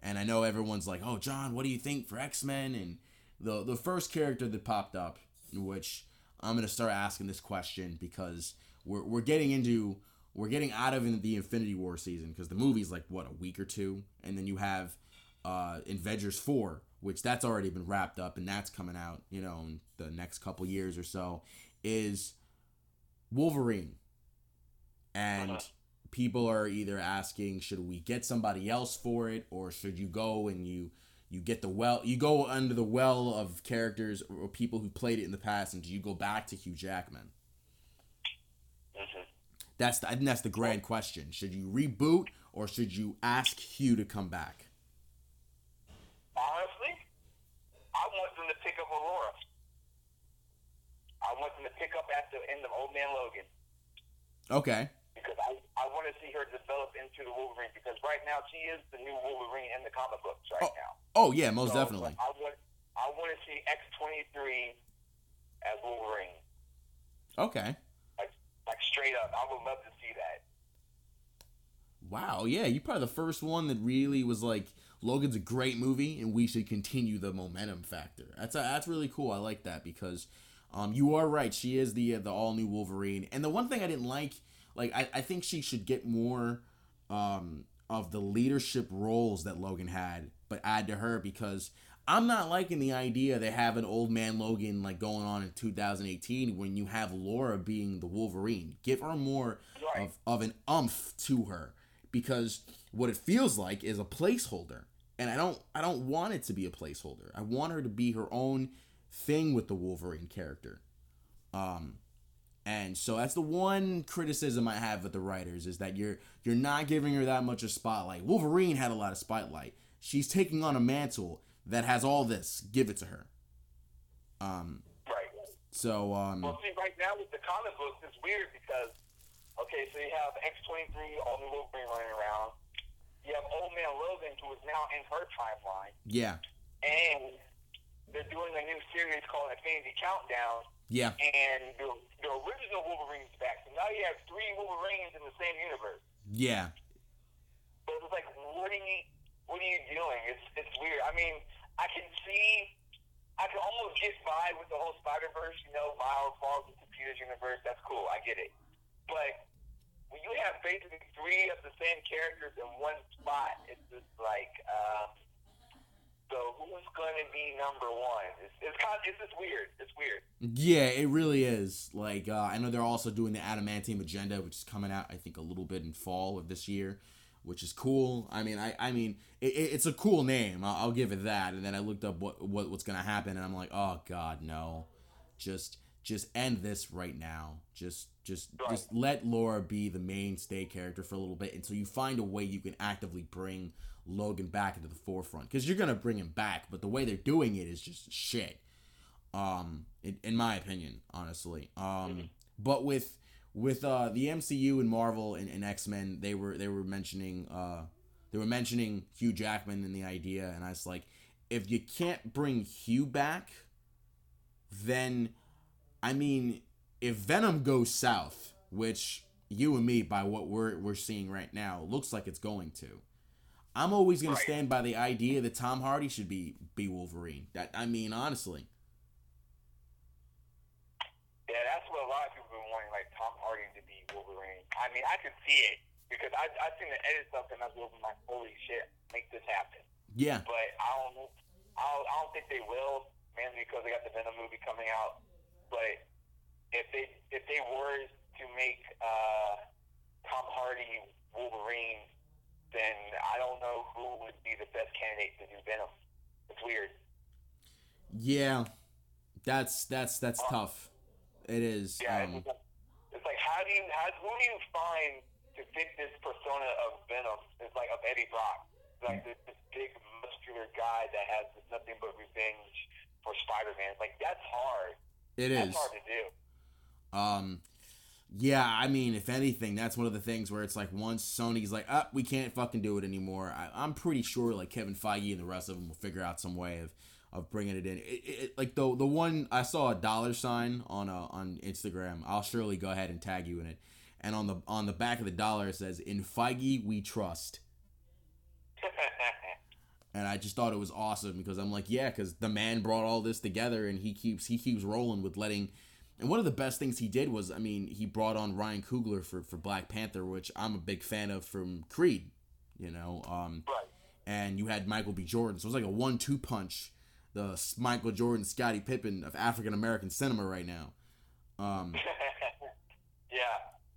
and i know everyone's like oh john what do you think for x-men? And the the first character that popped up which i'm gonna start asking this question because we're, we're getting into we're getting out of the infinity war season because the movie's like what a week or two? And then you have uh avengers 4 which that's already been wrapped up and that's coming out you know in the next couple years or so is wolverine. And Uh-huh. People are either asking should we get somebody else for it or should you go and you you get the well you go under the well of characters or people who played it in the past and do you go back to Hugh Jackman? Hmm that's the, I think that's the grand question. Should you reboot or should you ask Hugh to come back? Honestly, I want them to pick up Aurora. I want them to pick up at the end of Old Man Logan. Okay because I, I want to see her develop into the Wolverine because right now she is the new Wolverine in the comic books right Oh, now. oh yeah most So, definitely I want I want to see X twenty three as Wolverine, okay like like straight up. I would love to see that. wow, yeah, you're probably the first one that really was like Logan's a great movie and we should continue the momentum factor. That's uh, that's really cool. I like that because um, you are right. She is the uh, the all new Wolverine. And the one thing I didn't like, like I, I think she should get more um, of the leadership roles that Logan had, but add to her because I'm not liking the idea they have an old man Logan like going on in 2018 when you have Laura being the Wolverine. Give her more Right. of, of an umph to her because what it feels like is a placeholder. And I don't I don't want it to be a placeholder. I want her to be her own thing with the Wolverine character. Um and so that's the one criticism I have with the writers is that you're you're not giving her that much of spotlight. Wolverine had a lot of spotlight. She's taking on a mantle that has all this. Give it to her. Um Right. so um Well, see, right now with the comic books, it's weird because, okay, so you have X23, all the Wolverine running around. You have Old Man Logan, who is now in her timeline, yeah. and they're doing a new series called Infinity Countdown, Yeah. and the, the original Wolverine's back. So now you have three Wolverines in the same universe. Yeah. So it's like, what are you, what are you doing? It's it's weird. I mean, I can see, I can almost get by with the whole Spider Verse. You know, Miles falls into Peter's universe. That's cool. I get it. But when you have basically three of the same characters in one spot, it's just like, um, so who's going to be number one? It's it's kind of, it's just weird. It's weird. Yeah, it really is. Like uh, I know they're also doing the Adamantium Agenda, which is coming out I think a little bit in fall of this year, which is cool. I mean, I I mean it, it- it's a cool name. I'll, I'll give it that. And then I looked up what, what what's gonna happen, and I'm like, oh god, no, just just end this right now. Just just Right. just let Laura be the mainstay character for a little bit until you find a way you can actively bring Logan back into the forefront because you're gonna bring him back, but the way they're doing it is just shit. Um in, in my opinion honestly. Um but with with uh the mcu and marvel and, and x-men they were they were mentioning uh they were mentioning hugh jackman and the idea and i was like if you can't bring hugh back then i mean if venom goes south which you and me by what we're we're seeing right now looks like it's going to i'm always going Right. to stand by the idea that tom hardy should be be wolverine that i mean honestly Yeah, that's what a lot of people have been wanting, like Tom Hardy to be Wolverine. I mean, I could see it because I I seen the edit stuff and I was like, holy shit, make this happen. yeah But I don't, I don't, I don't think they will, mainly because they got the Venom movie coming out. But if they if they were to make uh, Tom Hardy Wolverine, then I don't know who would be the best candidate to do Venom. It's weird. Yeah, that's that's that's tough. It is. Yeah, Um, it's, like, how do you how who do you find to fit this persona of Venom? It's like of Eddie Brock, like this, this big muscular guy that has nothing but revenge for Spider-Man. Like that's hard. it That's is. hard to do. Um, yeah. I mean, if anything, that's one of the things where it's like once Sony's like, "Up, we can't fucking do it anymore." I, I'm pretty sure like Kevin Feige and the rest of them will figure out some way of of bringing it in. It, it, like the the one I saw a dollar sign on uh, on Instagram. I'll surely go ahead and tag you in it. And on the on the back of the dollar it says, "In Feige we trust." <laughs> and I just thought it was awesome because I'm like, yeah, because the man brought all this together, and he keeps he keeps rolling with letting. And one of the best things he did was, I mean, he brought on Ryan Coogler for for Black Panther, which I'm a big fan of from Creed, you know. Um, right. and you had Michael B. Jordan, so it was like a one-two punch. The Michael Jordan, Scottie Pippen of African American cinema right now. Um, <laughs> yeah.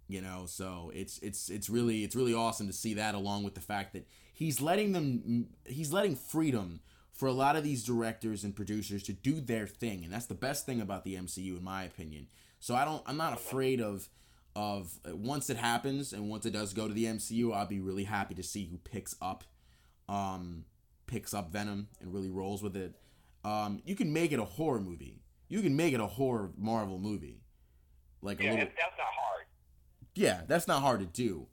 you know so it's it's it's really it's really awesome to see that along with the fact that he's letting them he's letting freedom for a lot of these directors and producers to do their thing and that's the best thing about the MCU in my opinion so I don't I'm not afraid of of uh, once it happens and once it does go to the MCU I'll be really happy to see who picks up um picks up Venom and really rolls with it um you can make it a horror movie you can make it a horror Marvel movie like a Yeah, little that's, that's not hard. yeah, that's not hard to do.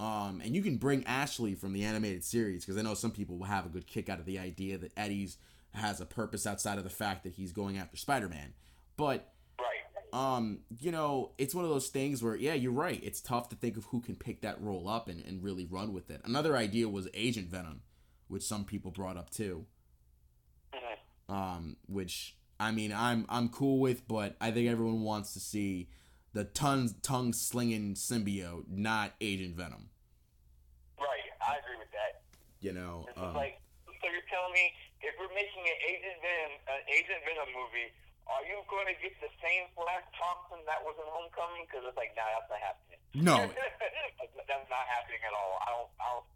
Um, and you can bring Ashley from the animated series because I know some people will have a good kick out of the idea that Eddie's has a purpose outside of the fact that he's going after Spider-Man. But Right. um, you know, it's one of those things where, yeah, you're right. It's tough to think of who can pick that role up and, and really run with it. Another idea was Agent Venom, which some people brought up too. Mhm. Um, which I mean, I'm I'm cool with, but I think everyone wants to see the tongue tongue slinging symbiote, not Agent Venom. Right, I agree with that. You know, um, like, so you're telling me if we're making an Agent Venom, an Agent Venom movie, are you going to get the same Flash Thompson that was in Homecoming? Because it's like, nah, that's not happening. no, <laughs> that's not happening at all. I don't, I don't,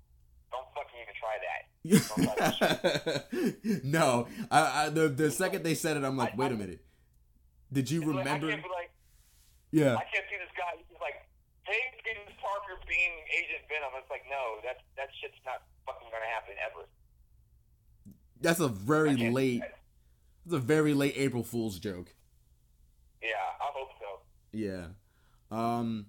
don't fucking even try that. <laughs> No. I, I the the second they said it, I'm like, I- wait a minute. Did you remember? I can't be like, Yeah. I can't see this guy. He's like, hey, James Parker being Agent Venom. It's like, no, that that shit's not fucking gonna happen ever. That's a very late. It's a very late April Fool's joke. Yeah, I hope so. Yeah. Um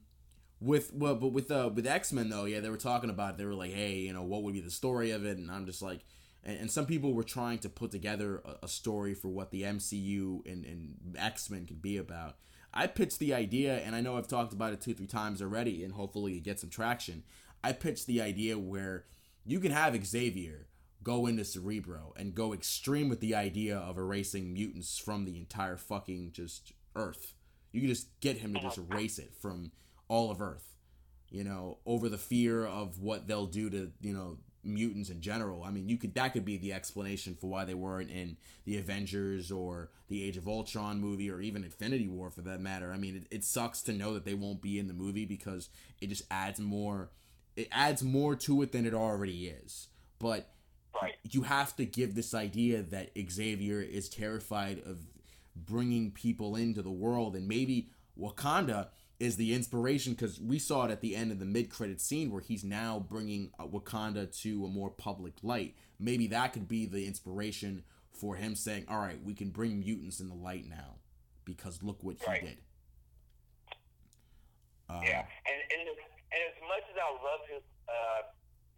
with well but with uh with X-Men though, yeah, they were talking about it. They were like, "Hey, you know, what would be the story of it?" And I'm just like and, and some people were trying to put together a, a story for what the MCU and, and X-Men could be about. I pitched the idea and I know I've talked about it 2 3 times already and hopefully it gets some traction. I pitched the idea where you can have Xavier go into Cerebro and go extreme with the idea of erasing mutants from the entire fucking just Earth. You can just get him to just erase it from all of Earth. You know, over the fear of what they'll do to, you know, mutants in general. I mean, you could that could be the explanation for why they weren't in the Avengers or the Age of Ultron movie or even Infinity War for that matter. I mean, it, it sucks to know that they won't be in the movie because it just adds more it adds more to it than it already is. But Right. you have to give this idea that Xavier is terrified of bringing people into the world, and maybe Wakanda is the inspiration because we saw it at the end of the mid-credit scene where he's now bringing uh, Wakanda to a more public light. Maybe that could be the inspiration for him saying, "All right, we can bring mutants in the light now because look what he Right. did." Uh, Yeah, and and and as much as I love his uh,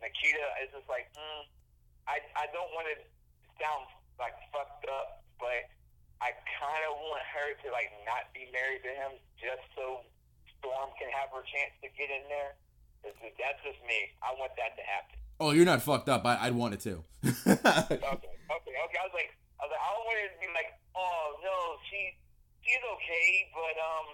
Nakia, it's just like mm, I I don't want to sound like fucked up, but I kind of want her to like not be married to him just so Storm can have her chance to get in there. Just- That's just me. I want that to happen. Oh, you're not fucked up. I, I'd want it too. <laughs> Okay, okay, okay. I was like, I was like, I don't want it to be like, oh no, she she's okay, but um,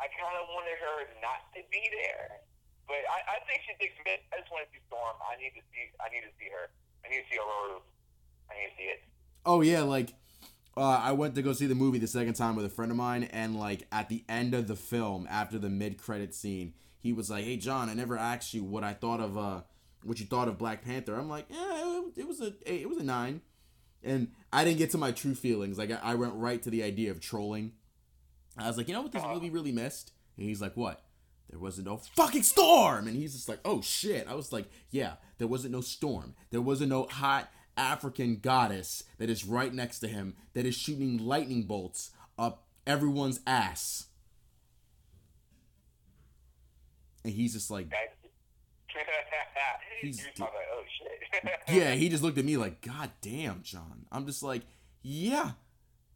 I kind of wanted her not to be there. But I, I think she good. I just want to see Storm. I need to see. I need to see her. I need to see Ororo. I need to see it. Oh yeah, like uh, I went to go see the movie the second time with a friend of mine, and like at the end of the film, after the mid-credit scene, he was like, "Hey John, I never asked you what I thought of uh, what you thought of Black Panther." I'm like, "Yeah, it, it was a it was a nine. and I didn't get to my true feelings. Like I, I went right to the idea of trolling. I was like, "You know what this movie really missed?" And he's like, "What?" There wasn't no fucking storm, and he's just like, "Oh shit!" I was like, "Yeah, there wasn't no storm. There wasn't no hot African goddess that is right next to him that is shooting lightning bolts up everyone's ass." And he's just like, <laughs> He's like, oh shit. <laughs> "Yeah." He just looked at me like, "God damn, John." I'm just like, "Yeah,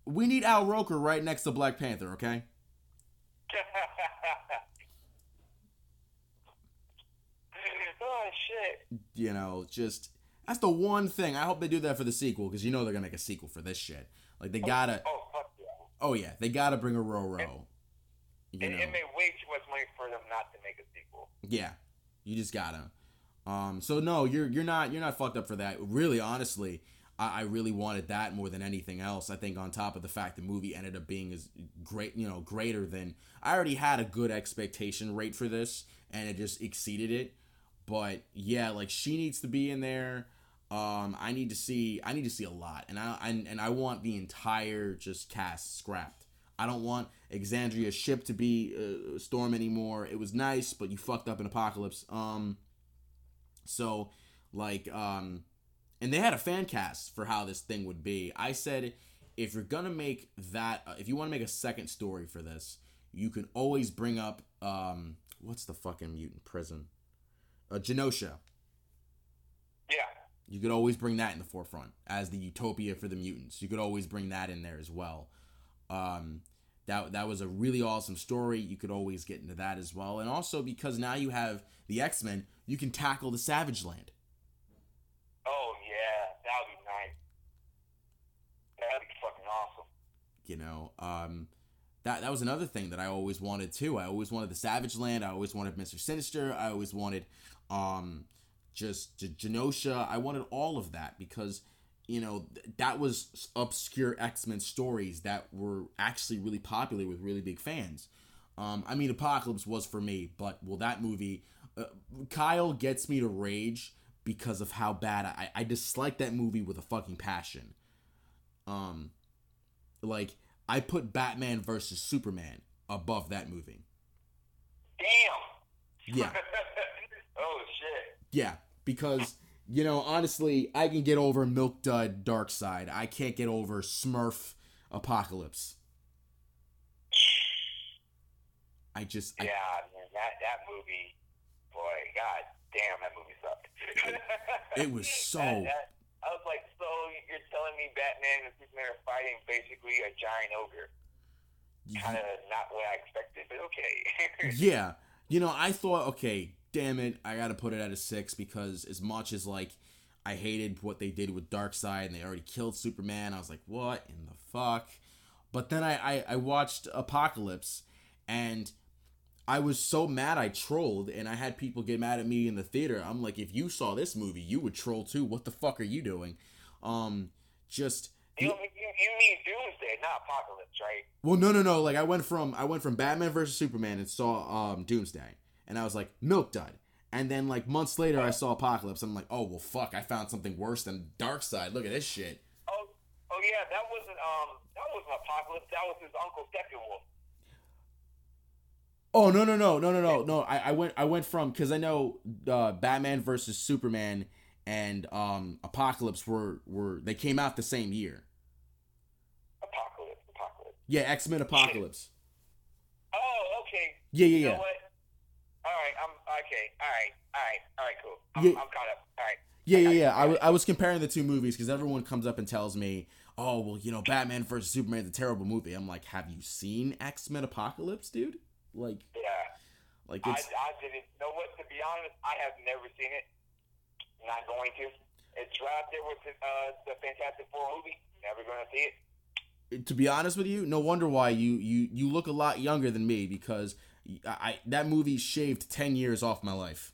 we need Al Roker right next to Black Panther, okay?" <laughs> oh shit. you know, just that's the one thing. I hope they do that for the sequel because you know they're gonna make a sequel for this shit. Like they gotta. Oh fuck yeah. Oh yeah, they gotta bring Ororo. You It, know, it made way too much money for them not to make a sequel. yeah, you just gotta. Um, so no, you're you're not you're not fucked up for that. Really, honestly, I, I really wanted that more than anything else. I think on top of the fact the movie ended up being as great, you know, greater than I already had a good expectation rate for this, and it just exceeded it. But yeah, like she needs to be in there. Um, I need to see I need to see a lot, and I and, and I want the entire just cast scrapped. I don't want Alexandra Shipp to be uh, Storm anymore. It was nice, but you fucked up in Apocalypse. Um, so like um, and they had a fan cast for how this thing would be. I said if you're gonna make that, uh, if you want to make a second story for this, you can always bring up um, what's the fucking mutant prison, uh, Genosha. You could always bring that in the forefront as the utopia for the mutants. You could always bring that in there as well. Um, that that was a really awesome story. You could always get into that as well, and also because now you have the X Men, you can tackle the Savage Land. Oh yeah, that would be nice. That'd be fucking awesome. You know, um, that that was another thing that I always wanted too. I always wanted the Savage Land. I always wanted Mister Sinister. I always wanted um, just Genosha. I wanted all of that because you know that was obscure X Men stories that were actually really popular with really big fans. Um, I mean, Apocalypse was for me, but well, that movie, uh, Kyle gets me to rage because of how bad I, I dislike that movie with a fucking passion. Um, like I put Batman versus Superman above that movie. Damn. Yeah. <laughs> oh shit. Yeah, because you know, honestly, I can get over Milk Dud Darkseid. I can't get over Smurf Apocalypse. I just I, Yeah, man, that that movie, boy, god damn, that movie sucked. it was <laughs> so That- that- I was like, so you're telling me Batman and Superman are fighting basically a giant ogre? Kind of not what I expected, but okay. <laughs> yeah. You know, I thought, okay, damn it, I gotta put it at a six because as much as like I hated what they did with Darkseid and they already killed Superman, I was like, what in the fuck? But then I, I, I watched Apocalypse and I was so mad I trolled and I had people get mad at me in the theater. I'm like, if you saw this movie, you would troll too. What the fuck are you doing? Um just you, you, you mean Doomsday, not Apocalypse, right? well, no, no, no. Like I went from I went from Batman versus Superman and saw um Doomsday, and I was like Milk Dud. And then like months later, I saw Apocalypse. I'm like, oh well, fuck! I found something worse than Darkseid. Look at this shit. Oh, oh yeah, that wasn't um, that wasn't Apocalypse. That was his uncle Steppenwolf. Oh no, no, no, no, no, no, no. I, I went I went from because I know uh, Batman versus Superman and um Apocalypse were were they came out the same year. Apocalypse, Apocalypse. Yeah, X Men Apocalypse. Oh, okay. Yeah, yeah, You yeah. know what? All right, I'm okay. All right, all right, all right, cool. I'm, Yeah. I'm caught up. All right. Yeah, yeah, yeah. I, w- I was comparing the two movies because everyone comes up and tells me, "Oh, well, you know, Batman versus Superman is a terrible movie." I'm like, "Have you seen X Men Apocalypse, dude? Like, Yeah. like I, it's I didn't know what. To be honest, I have never seen it. Not going to. It's right there with the, uh, the Fantastic Four movie. Never going to see it. to be honest with you, no wonder why you you you look a lot younger than me because I, I that movie shaved ten years off my life.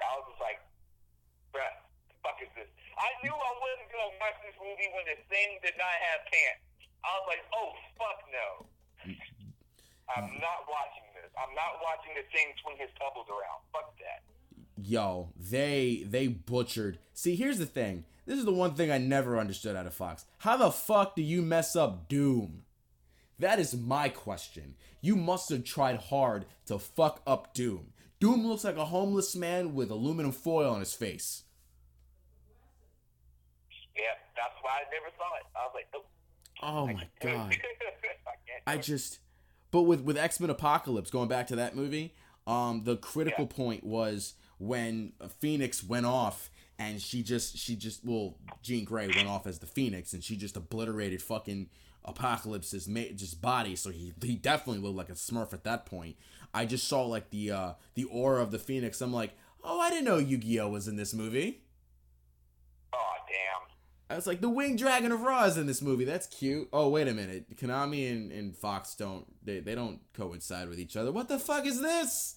I was just like, bruh, the fuck is this? I knew I wasn't gonna watch this movie when the thing did not have pants. I was like, oh fuck no. I'm not watching this. I'm not watching the thing swing his bubbles around. Fuck that. Yo, they they butchered. See, here's the thing. This is the one thing I never understood out of Fox. How the fuck do you mess up Doom? That is my question. You must have tried hard to fuck up Doom. Doom looks like a homeless man with aluminum foil on his face. Yeah, that's why I never saw it. I was like, nope. Oh my <laughs> god. <laughs> I. I just but with with X-Men Apocalypse going back to that movie, um the critical Yeah. point was when Phoenix went off and she just she just well Jean Grey went off as the Phoenix and she just obliterated fucking Apocalypse's ma- just body so he he definitely looked like a smurf at that point. I just saw like the uh the aura of the Phoenix. I'm like, "Oh, I didn't know Yu-Gi-Oh was in this movie." Oh damn. I was like, the Winged Dragon of Ra is in this movie. That's cute. Oh, wait a minute. Konami and, and Fox don't they, they don't coincide with each other. What the fuck is this?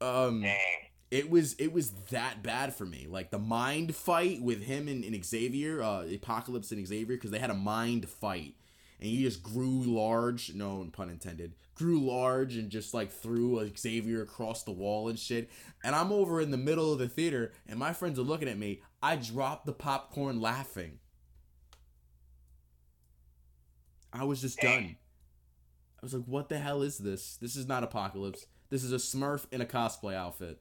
Um Dang. It was it was that bad for me. Like the mind fight with him and, and Xavier, uh Apocalypse and Xavier, because they had a mind fight. And he just grew large, no pun intended, grew large and just like threw Xavier across the wall and shit. And I'm over in the middle of the theater and my friends are looking at me. I dropped the popcorn laughing. I was just done. I was like, what the hell is this? This is not Apocalypse. This is a Smurf in a cosplay outfit.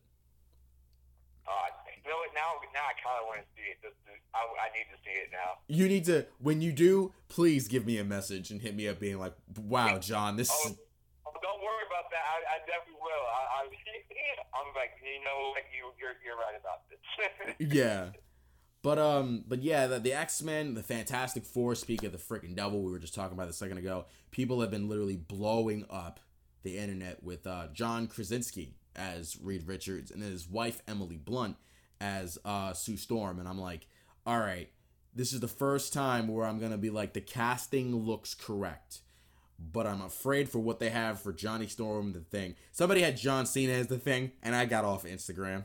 Oh, you know? Now, now I kind of want to see it. This, this, I, I need to see it now. You need to, when you do, please give me a message and hit me up being like, wow, John, this Oh, is. oh, don't worry about that. I, I definitely will. I, I, <laughs> I'm like, you know what? You, you're, you're right about this. <laughs> Yeah. But um, but yeah, the, the X Men, the Fantastic Four. Speak of the freaking devil, we were just talking about a second ago. People have been literally blowing up the internet with uh, John Krasinski as Reed Richards and his wife Emily Blunt as uh, Sue Storm, and I'm like, all right, this is the first time where I'm gonna be like, the casting looks correct. But I'm afraid for what they have for Johnny Storm, the thing. Somebody had John Cena as the thing, and I got off Instagram.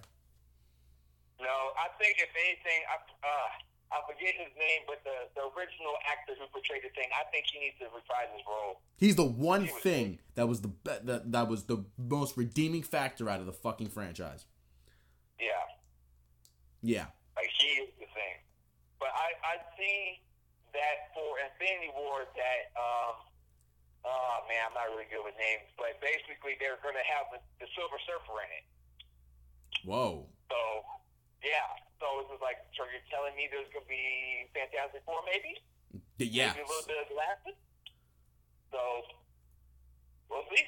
No, I think if anything, I, uh, I forget his name, but the, the original actor who portrayed the thing, I think he needs to reprise his role. He's the one thing that was the that that was the most redeeming factor out of the fucking franchise. Yeah. Yeah. Like he is the thing. But I I see that for Infinity War that um oh man I'm not really good with names, but basically they're going to have the, the Silver Surfer in it. Whoa. So yeah. So it's just like, so you're telling me there's going to be Fantastic Four maybe? Yeah. Maybe a little bit of Galactus? So we'll see.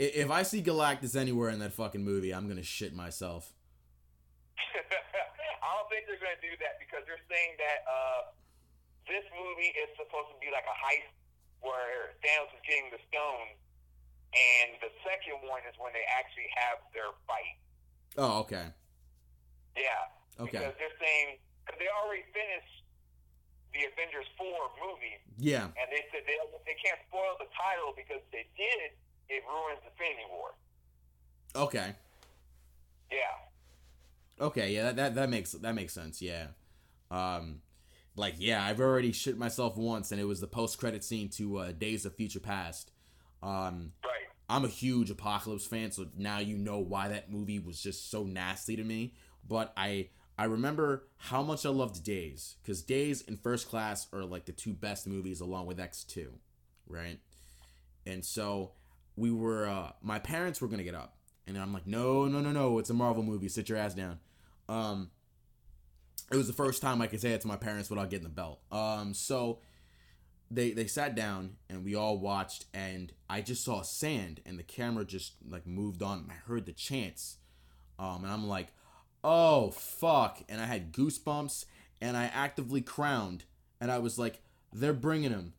If I see Galactus anywhere in that fucking movie, I'm gonna shit myself. <laughs> I don't think they're going to do that because they're saying that uh, this movie is supposed to be like a heist where Thanos is getting the stone, and the second one is when they actually have their fight. Oh, okay. Yeah. Okay. Because they're saying because they already finished the Avengers four movie, Yeah. and they said they they can't spoil the title because if they did it ruins the Infinity War. Okay. Yeah. Okay. Yeah. That, that that makes that makes sense. Yeah. Um, like yeah, I've already shit myself once, and it was the post credit scene to uh, Days of Future Past. Um, Right. I'm a huge Apocalypse fan, so now you know why that movie was just so nasty to me. But I I remember how much I loved Days because Days and First Class are like the two best movies along with X two, right? And so we were uh, my parents were gonna get up, and I'm like, no, no, no, no, it's a Marvel movie. Sit your ass down. Um, it was the first time I could say it to my parents without getting the belt. Um, so they they sat down and we all watched and I just saw sand and the camera just like moved on and I heard the chants um and I'm like oh fuck. And I had goosebumps and I actively crowned and I was like they're bringing him.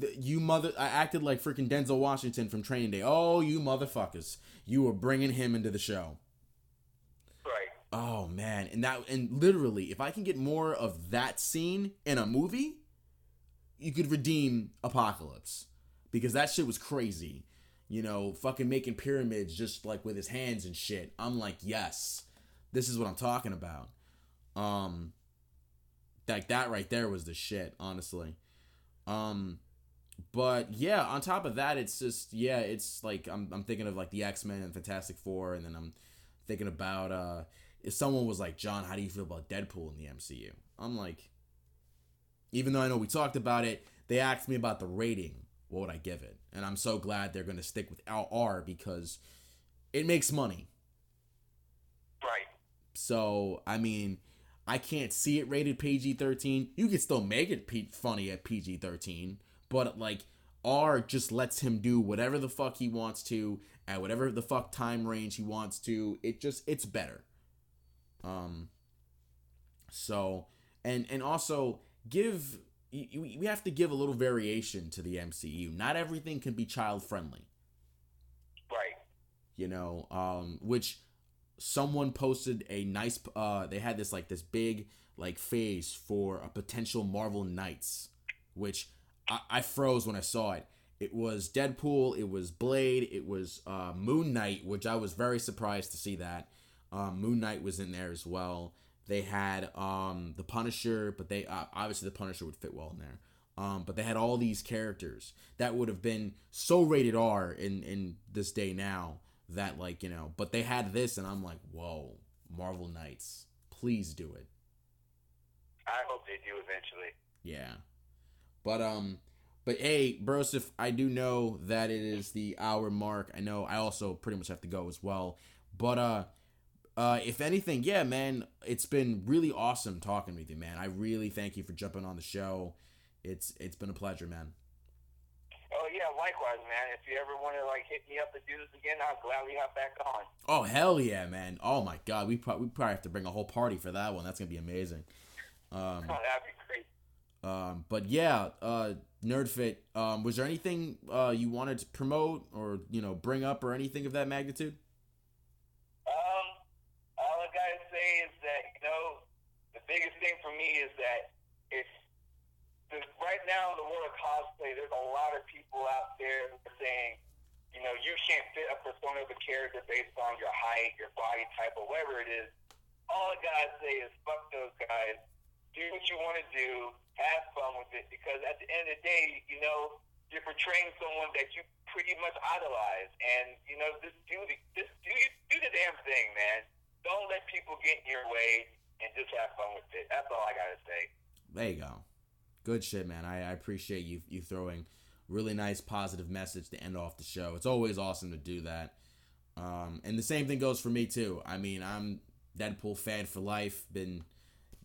Th- you mother I acted like freaking Denzel Washington from Training Day. Oh you motherfuckers. You were bringing him into the show. Right. Oh man, and that and literally, if I can get more of that scene in a movie, you could redeem Apocalypse. Because that shit was crazy. You know, fucking making pyramids just like with his hands and shit. I'm like, yes, this is what I'm talking about. Um, like that right there was the shit, honestly. Um, but yeah, on top of that, it's just yeah, it's like I'm I'm thinking of like the X Men and Fantastic Four, and then I'm thinking about uh if someone was like, John, how do you feel about Deadpool in the MCU? I'm like, even though I know we talked about it, they asked me about the rating. What would I give it? And I'm so glad they're gonna stick with R because it makes money. So I mean, I can't see it rated PG thirteen. You can still make it P- funny at PG thirteen, but like R just lets him do whatever the fuck he wants to at whatever the fuck time range he wants to. It just it's better. Um. So and and also give you- we have to give a little variation to the MCU. Not everything can be child friendly Right. you know um which someone posted a nice uh they had this like this big like phase for a potential marvel knights which i, I froze when i saw it. It was deadpool it was blade it was uh moon knight which i was very surprised to see that. Um moon knight was in there as well. They had um the punisher but they uh, obviously the punisher would fit well in there. Um, but they had all these characters that would have been so rated R in in this day now that like you know, but they had this, and I'm like, whoa, Marvel Knights, please do it, I hope they do eventually. yeah. But um, but hey, Broseph, I do know that it is the hour mark. I know I also pretty much have to go as well. But uh, uh, if anything, yeah, man, it's been really awesome talking with you, man. I really thank you for jumping on the show. It's it's been a pleasure, man. Yeah, likewise, man. If you ever want to like hit me up and do this again, I'll gladly hop back on. Oh hell yeah, man! Oh my god, we probably we probably have to bring a whole party for that one. That's gonna be amazing. Um, Oh, that'd be great. um, but yeah, uh, Nerdfit. Um, was there anything uh, you wanted to promote or you know bring up or anything of that magnitude? Um, all I gotta say is that you know the biggest thing for me is that it's now in the world of cosplay. There's a lot of people out there saying, you know, you can't fit a persona of a character based on your height, your body type, or whatever it is. All I gotta say is fuck those guys. Do what you want to do. Have fun with it because at the end of the day, you know, you're portraying someone that you pretty much idolize, and you know, just do the just do do the damn thing, man. Don't let people get in your way, and just have fun with it. That's all I gotta say. There you go. Good shit, man. I, I appreciate you you throwing really nice positive message to end off the show. It's always awesome to do that. Um, and the same thing goes for me too. I mean, I'm Deadpool fan for life. Been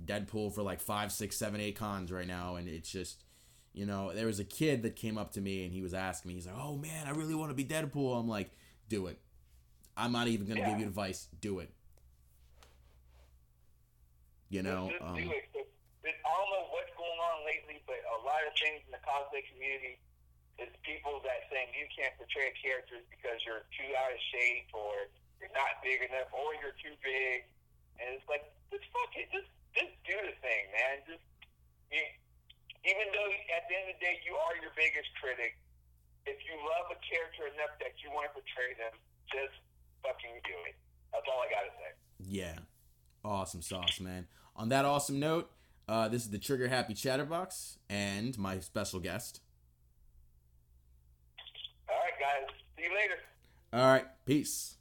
Deadpool for like five, six, seven, eight cons right now, and it's just, you know, there was a kid that came up to me and he was asking me, he's like, "Oh man, I really want to be Deadpool." I'm like, "Do it." I'm not even gonna Yeah. give you advice. Do it. You know, um, do it. But- but I don't know what's going on lately, but a lot of things in the cosplay community is people that saying you can't portray characters because you're too out of shape or you're not big enough or you're too big. And it's like, just fuck it, just just do the thing, man. Just you, even though at the end of the day you are your biggest critic, if you love a character enough that you want to portray them, just fucking do it. That's all I gotta say. Yeah. Awesome sauce, man. On that awesome note, uh, this is the Trigger Happy Chatterbox and my special guest. All right, guys. See you later. All right. Peace.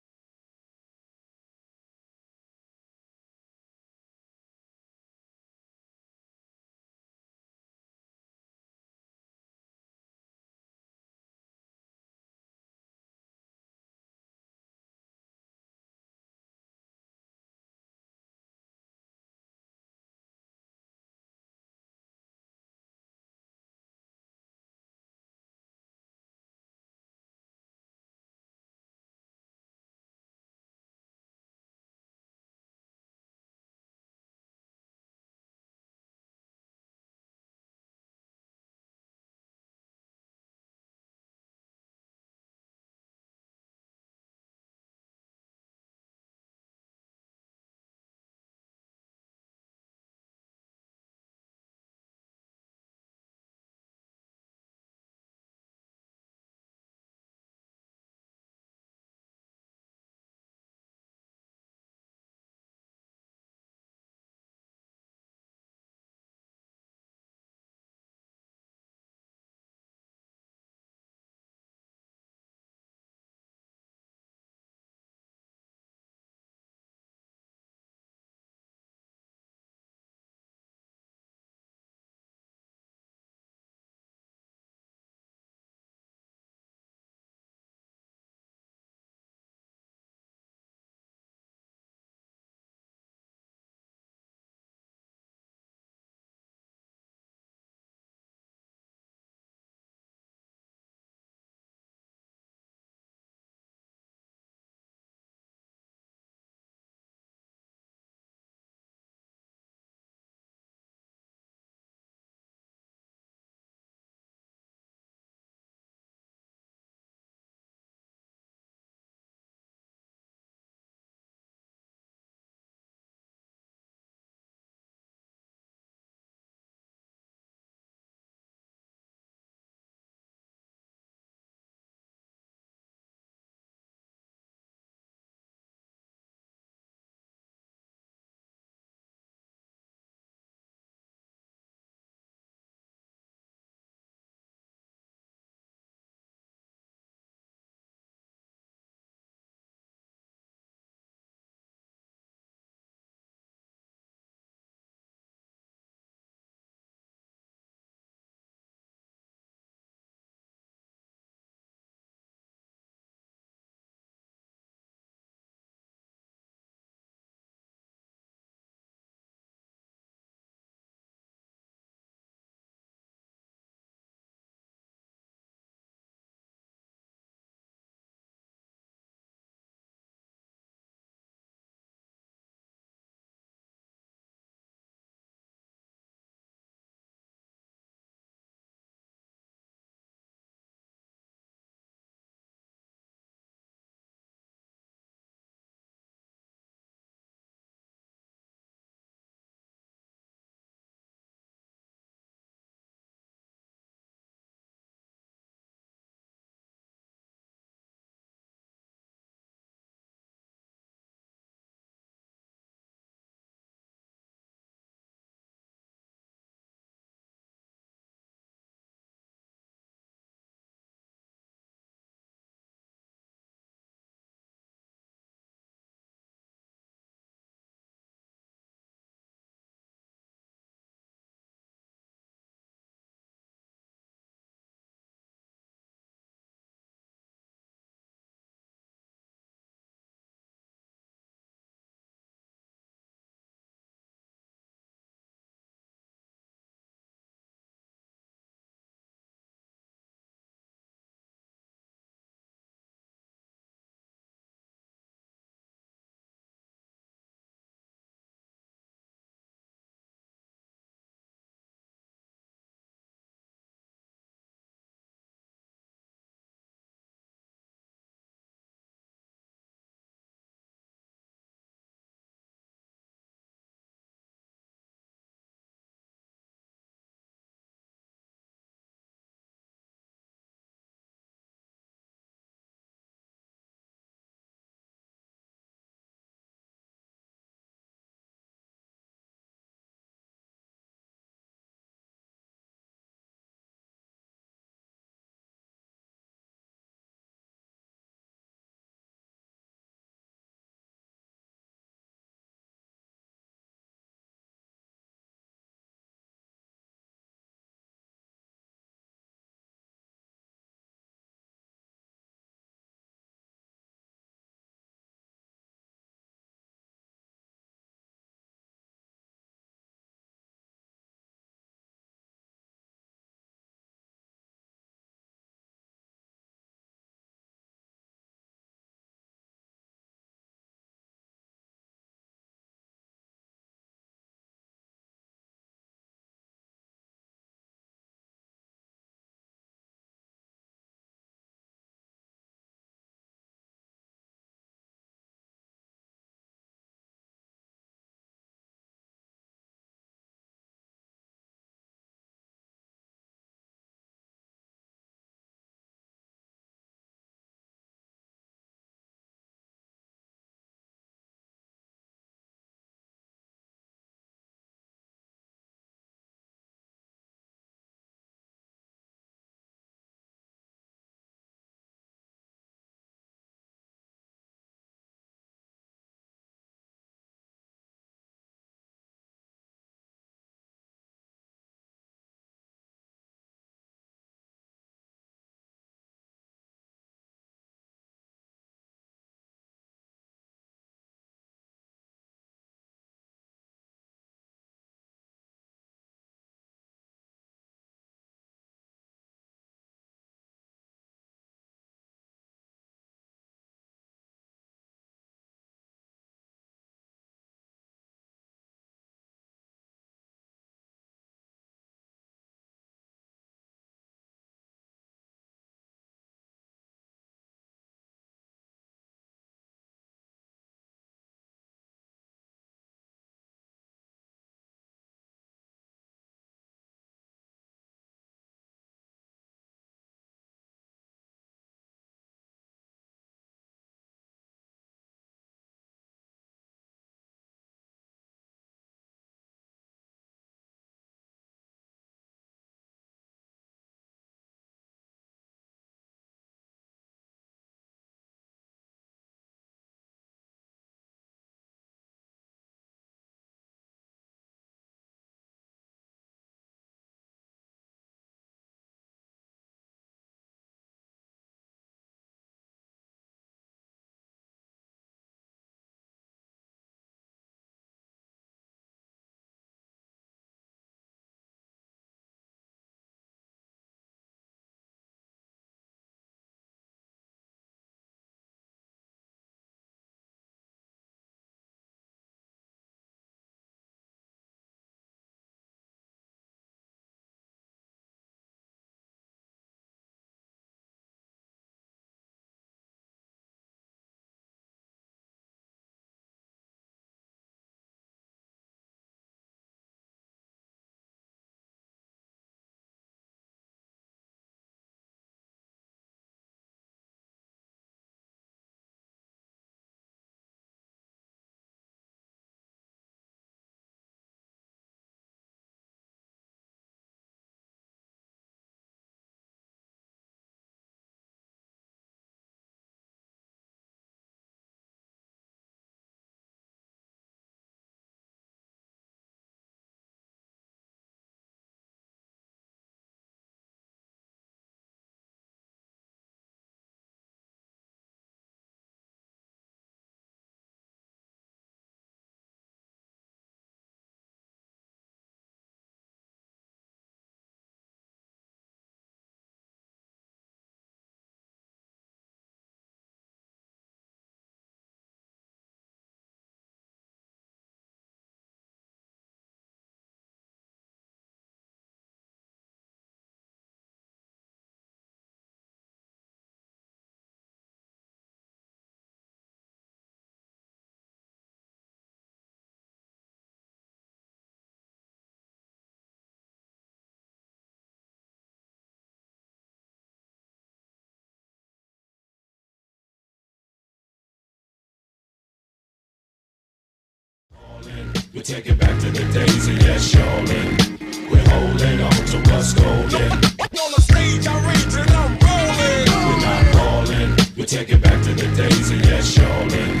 We take it back to the days of yes, shawling. We're holding on to what's golden. On the stage, I'm raging, I'm rolling. We're not falling. We take it back to the days of yes, shawling.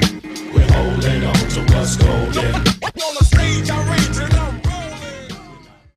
We're holding on to what's golden.